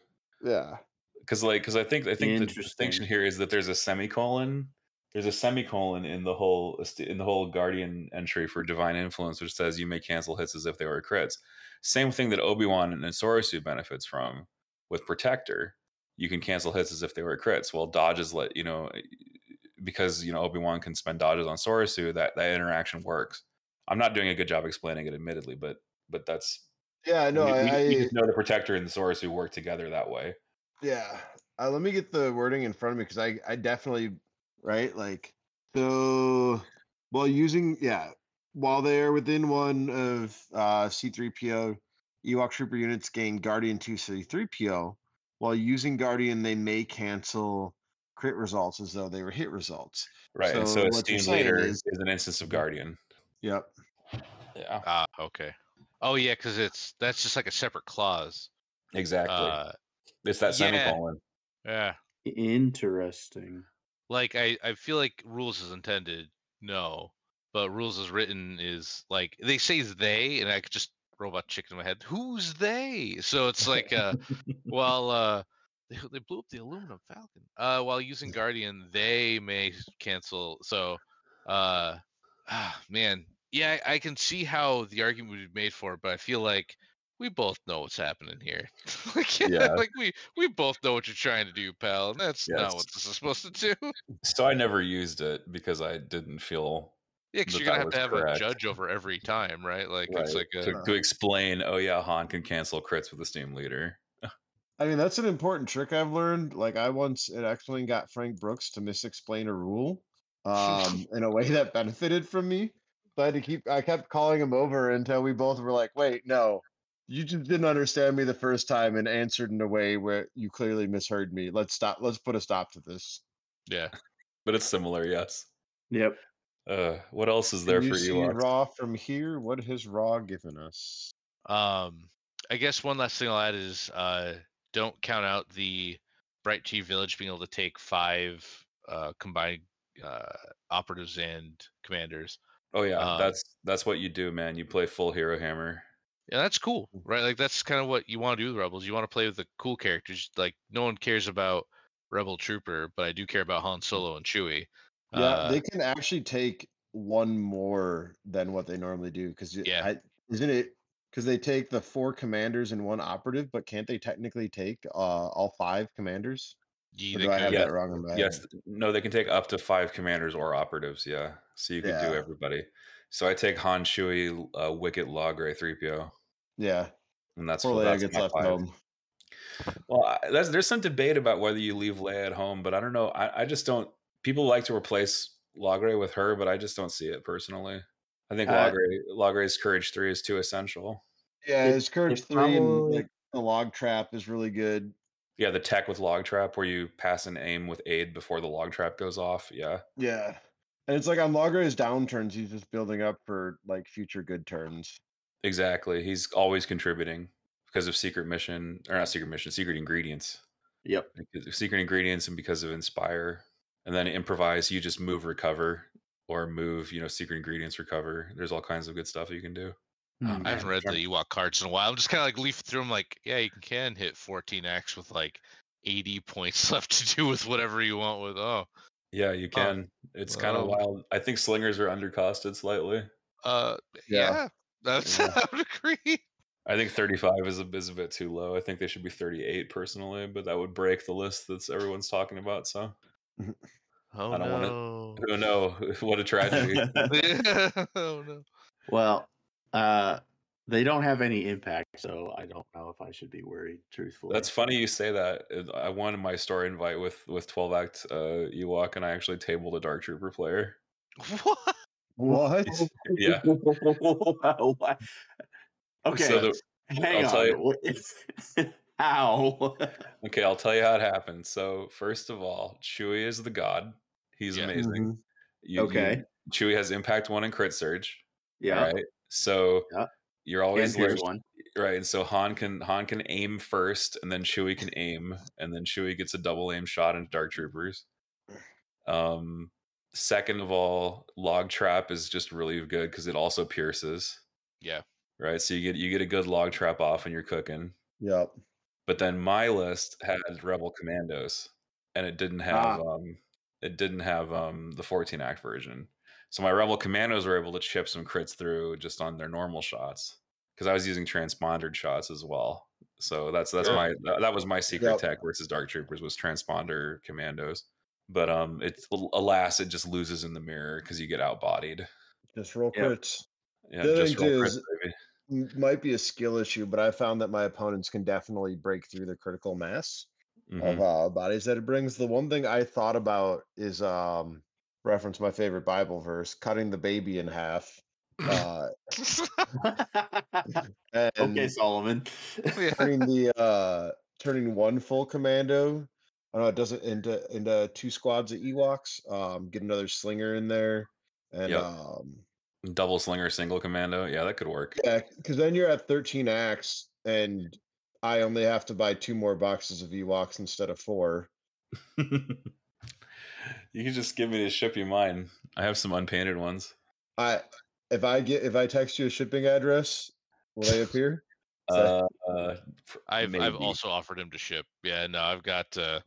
Yeah. Because like, because I think I think the distinction here is that there's a semicolon. There's a semicolon in the whole in the whole Guardian entry for Divine Influence, which says you may cancel hits as if they were crits. Same thing that Obi Wan and Soresu benefits from with Protector. You can cancel hits as if they were crits. Well, dodges let you know because you know Obi Wan can spend dodges on Soresu. That that interaction works. I'm not doing a good job explaining it, admittedly, but but that's Yeah, no, we, I, we I just know the Protector and the Soresu work together that way. yeah. Uh, let me get the wording in front of me because I, I definitely right like so while using yeah while they're within one of uh C3PO Ewok Trooper units gain Guardian 2 C3PO while using Guardian they may cancel crit results as though they were hit results. Right. and So so what you're esteemed leader is- is, an instance of guardian. Yep. Yeah. ah, okay. Oh yeah, because it's that's just like a separate clause. Exactly. Uh, it's that yeah. semicolon. yeah. Interesting. Like I, I feel like rules is intended, no, but rules is written is like they say they, and I could just robot chicken in my head. Who's they? So it's like, uh, well, uh, they, they blew up the aluminum falcon. Uh, while using Guardian, they may cancel. So, uh, ah, man, yeah, I, I can see how the argument would be made for it, but I feel like we both know what's happening here. like, Yeah. like we we both know what you're trying to do, pal. And that's not what this is supposed to do. So I never used it because I didn't feel Yeah, because you're gonna have to have correct. a judge over every time, right? Like it's like a, to, to explain. Oh yeah, Han can cancel crits with the esteemed leader. I mean, that's an important trick I've learned. Like, I once at X Wing got Frank Brooks to misexplain a rule um, in a way that benefited from me. So I had to keep, I kept calling him over until we both were like, wait, no, you just didn't understand me the first time and answered in a way where you clearly misheard me. Let's stop, let's put a stop to this. yeah. But it's similar, yes. Yep. Uh, what else is Can there you for see Ewoks? Raw from here? What has Raw given us? Um, I guess one last thing I'll add is uh, don't count out the Bright Tree Village being able to take five uh, combined uh, operatives and commanders. Oh yeah, um, that's that's what you do, man. You play full hero hammer. Yeah, that's cool, right? Like that's kind of what you want to do with Rebels. You want to play with the cool characters. Like no one cares about Rebel Trooper, but I do care about Han Solo and Chewie. Yeah, Uh, they can actually take one more than what they normally do because Yeah. I, isn't it because they take the four commanders and one operative, but can't they technically take uh, all five commanders? ye- Or they do I have Yeah, that wrong in my Yes, head? no, they can take up to five commanders or operatives. Yeah, so you can do everybody. So I take Han, Chewie, uh, Wicket, Logray, three PO, Yeah, and that's poor Leia that's gets left five. home. Well, I, there's some debate about whether you leave Leia at home, but I don't know. I, I just don't. People like to replace Logray with her, but I just don't see it personally. I think Uh, Logray, Logray's Courage Three is too essential. Yeah, It- his courage it three and probably- like the log trap is really good. Yeah, the tech with log trap where you pass and aim with aid before the log trap goes off. Yeah, Yeah, and it's like on Logray's downturns, he's just building up for like future good turns. Exactly. He's always contributing because of secret mission or not secret mission, secret ingredients. Yep. Because secret ingredients and because of inspire, and then improvise. You just move recover or move. You know, secret ingredients recover. There's all kinds of good stuff you can do. Hmm. I haven't read the Ewok cards in a while. I'm just kind of like leafing through them, like, yeah, you can hit 14x with like 80 points left to do with whatever you want with. Oh, Yeah, you Huh. can. It's kind of Well- wild. I think slingers are undercosted slightly. uh, Yeah. yeah, that's Yeah. I would agree. I think 35 is a, is a bit too low. I think they should be 38 personally, but that would break the list that's everyone's talking about. So Oh I don't wanna- no. who know? what a tragedy. Yeah, oh no. Well, uh, They don't have any impact, so I don't know if I should be worried. Truthfully, That's funny you say that. I won my story invite with with 12 act uh, Ewok, and I actually tabled a Dark Trooper player. What? What? Yeah. Okay, So the, hang I'll tell on. you- How? okay, I'll tell you how it happened. So first of all, Chewie is the god. He's Yeah. amazing. Mhm. You- you- Okay. Chewie has impact one and crit surge. yeah, Right. So Yeah. you're always here's one. right. And so Han can Han can aim first, and then Chewie can aim, and then Chewie gets a double aim shot into Dark Troopers. Um, second of all, Log Trap is just really good because it also pierces. Yeah. Right. So you get you get a good log trap off when you're cooking. Yep. But then my list had Rebel Commandos, and it didn't have um it didn't have um the 14 act version. So my Rebel Commandos were able to chip some crits through just on their normal shots because I was using transpondered shots as well. So that's that's Sure. my that that was my secret Yep. tech versus Dark Troopers was transponder commandos. But um, it's alas, it just loses in the mirror because you get outbodied. Just roll Yep. crits. Yeah, The just thing roll crits, baby. Might be a skill issue, but I found that my opponents can definitely break through the critical mass Mhm. of uh, bodies that it brings. The one thing I thought about is um reference my favorite Bible verse, cutting the baby in half. Uh, and okay, Solomon. Yeah. turning the uh turning one full commando. I don't know it doesn't into into two squads of Ewoks. Um, get another slinger in there, and Yep. um, Double slinger, single commando. Yeah, that could work. yeah, because then you're at thirteen acts, and I only have to buy two more boxes of Ewoks instead of four. you can just give me to ship you mine. I have some unpainted ones. I if I get if I text you a shipping address, will they appear? Uh, uh, I've I've also offered him to ship. Yeah, no, I've got uh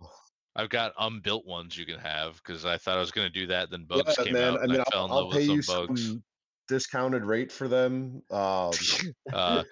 I've got unbuilt ones you can have because I thought I was gonna do that. Then bugs yeah, came man. out, I mean, I fell I'll, in I'll love pay you with some bugs. discounted rate for them. Um, Uh,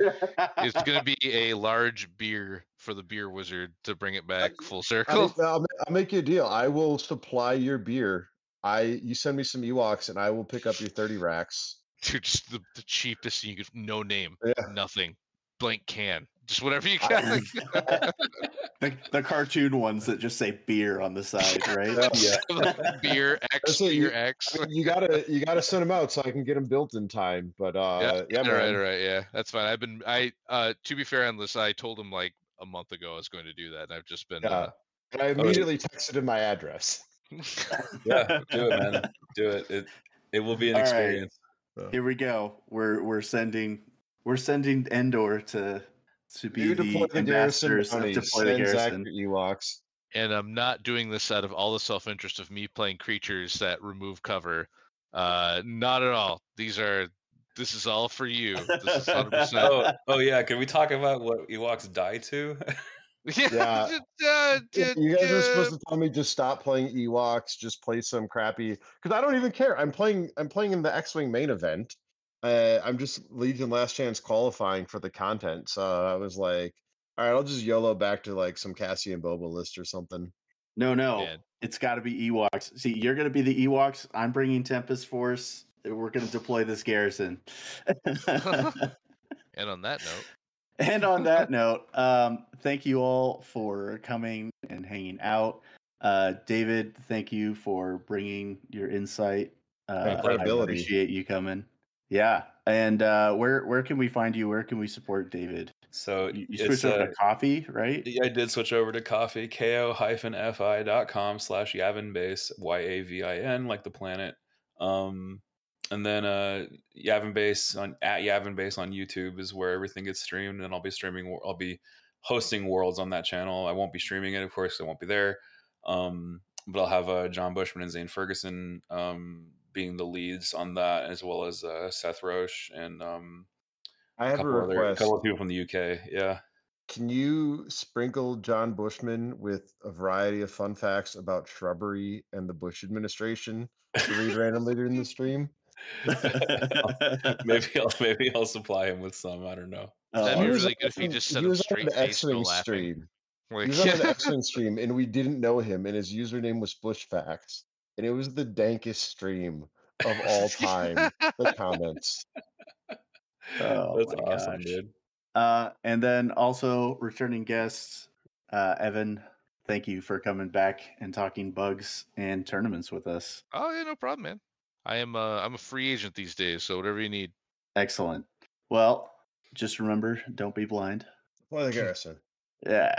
it's gonna be a large beer for the beer wizard to bring it back full circle. mean, I'll, I'll make you a deal. I will supply your beer. I you send me some Ewoks, and I will pick up your thirty racks. Dude, just the, the cheapest you could no name, Yeah. nothing, blank can, just whatever you I- got. the, the cartoon ones that just say beer on the side, right? Yeah. beer X, say you- beer X. I mean, you gotta you gotta send them out so I can get them built in time. But uh, yeah, all man. right, all right, yeah, that's fine. I've been, I, uh, to be fair on this, I told him like a month ago I was going to do that, and I've just been, Yeah. And I Oh, immediately texted him my address. uh, yeah, do it, man. Do it. It it will be an All right. experience. Here we go. We're we're sending we're sending Endor to to be You the deploy the garrison ambassadors of deploy the garrison. Ewoks. and I'm not doing this out of all the self-interest of me playing creatures that remove cover. Uh, not at all. These are, this is all for you. This is 100%. Oh, oh yeah. Can we talk about what Ewoks die to? Yeah. If you guys are supposed to tell me just stop playing Ewoks, just play some crappy. Because I don't even care. I'm playing. I'm playing in the X-wing main event. Uh, I'm just Legion Last Chance qualifying for the content. So I was like, all right, I'll just YOLO back to like some Cassian Boba list or something. No, no, Man. it's got to be Ewoks. See, you're going to be the Ewoks. I'm bringing Tempest Force. We're going to deploy this garrison. And on that note, and on that note, um, thank you all for coming and hanging out. Uh, David, thank you for bringing your insight. Uh, I credibility. appreciate you coming. Yeah, and uh, where where can we find you? Where can we support David? So You, you switched over uh, to Ko-fi, right? Yeah, I did switch over to Ko-fi, ko-fi.com slash Yavin base, Y-A-V-I-N, like the planet. Um, and then uh, Yavin base on at Yavin base on YouTube is where everything gets streamed, and I'll be streaming. I'll be hosting worlds on that channel. I won't be streaming it, of course. I won't be there. Um, but I'll have uh, John Bushman and Zane Ferguson um, being the leads on that, as well as uh, Seth Roche and um, I a have a couple other, a request. couple of people from the UK. Yeah. Can you sprinkle John Bushman with a variety of fun facts about shrubbery and the Bush administration to read randomly during the stream? maybe I'll maybe I'll supply him with some. I don't know. That'd be He was really good if he an- just he said 'em was on straight the face, no laughing. stream. like, He was on an X-Wing stream, and we didn't know him, and his username was Bush Facts, and it was the dankest stream of all time. the comments. Oh That's awesome, gosh. dude. Uh, and then also returning guests, uh, Evan. Thank you for coming back and talking bugs and tournaments with us. Oh yeah, no problem, man. I am uh, I'm a free agent these days, so whatever you need. Excellent. Well, just remember, don't be blind. Play the Garrison. Yeah.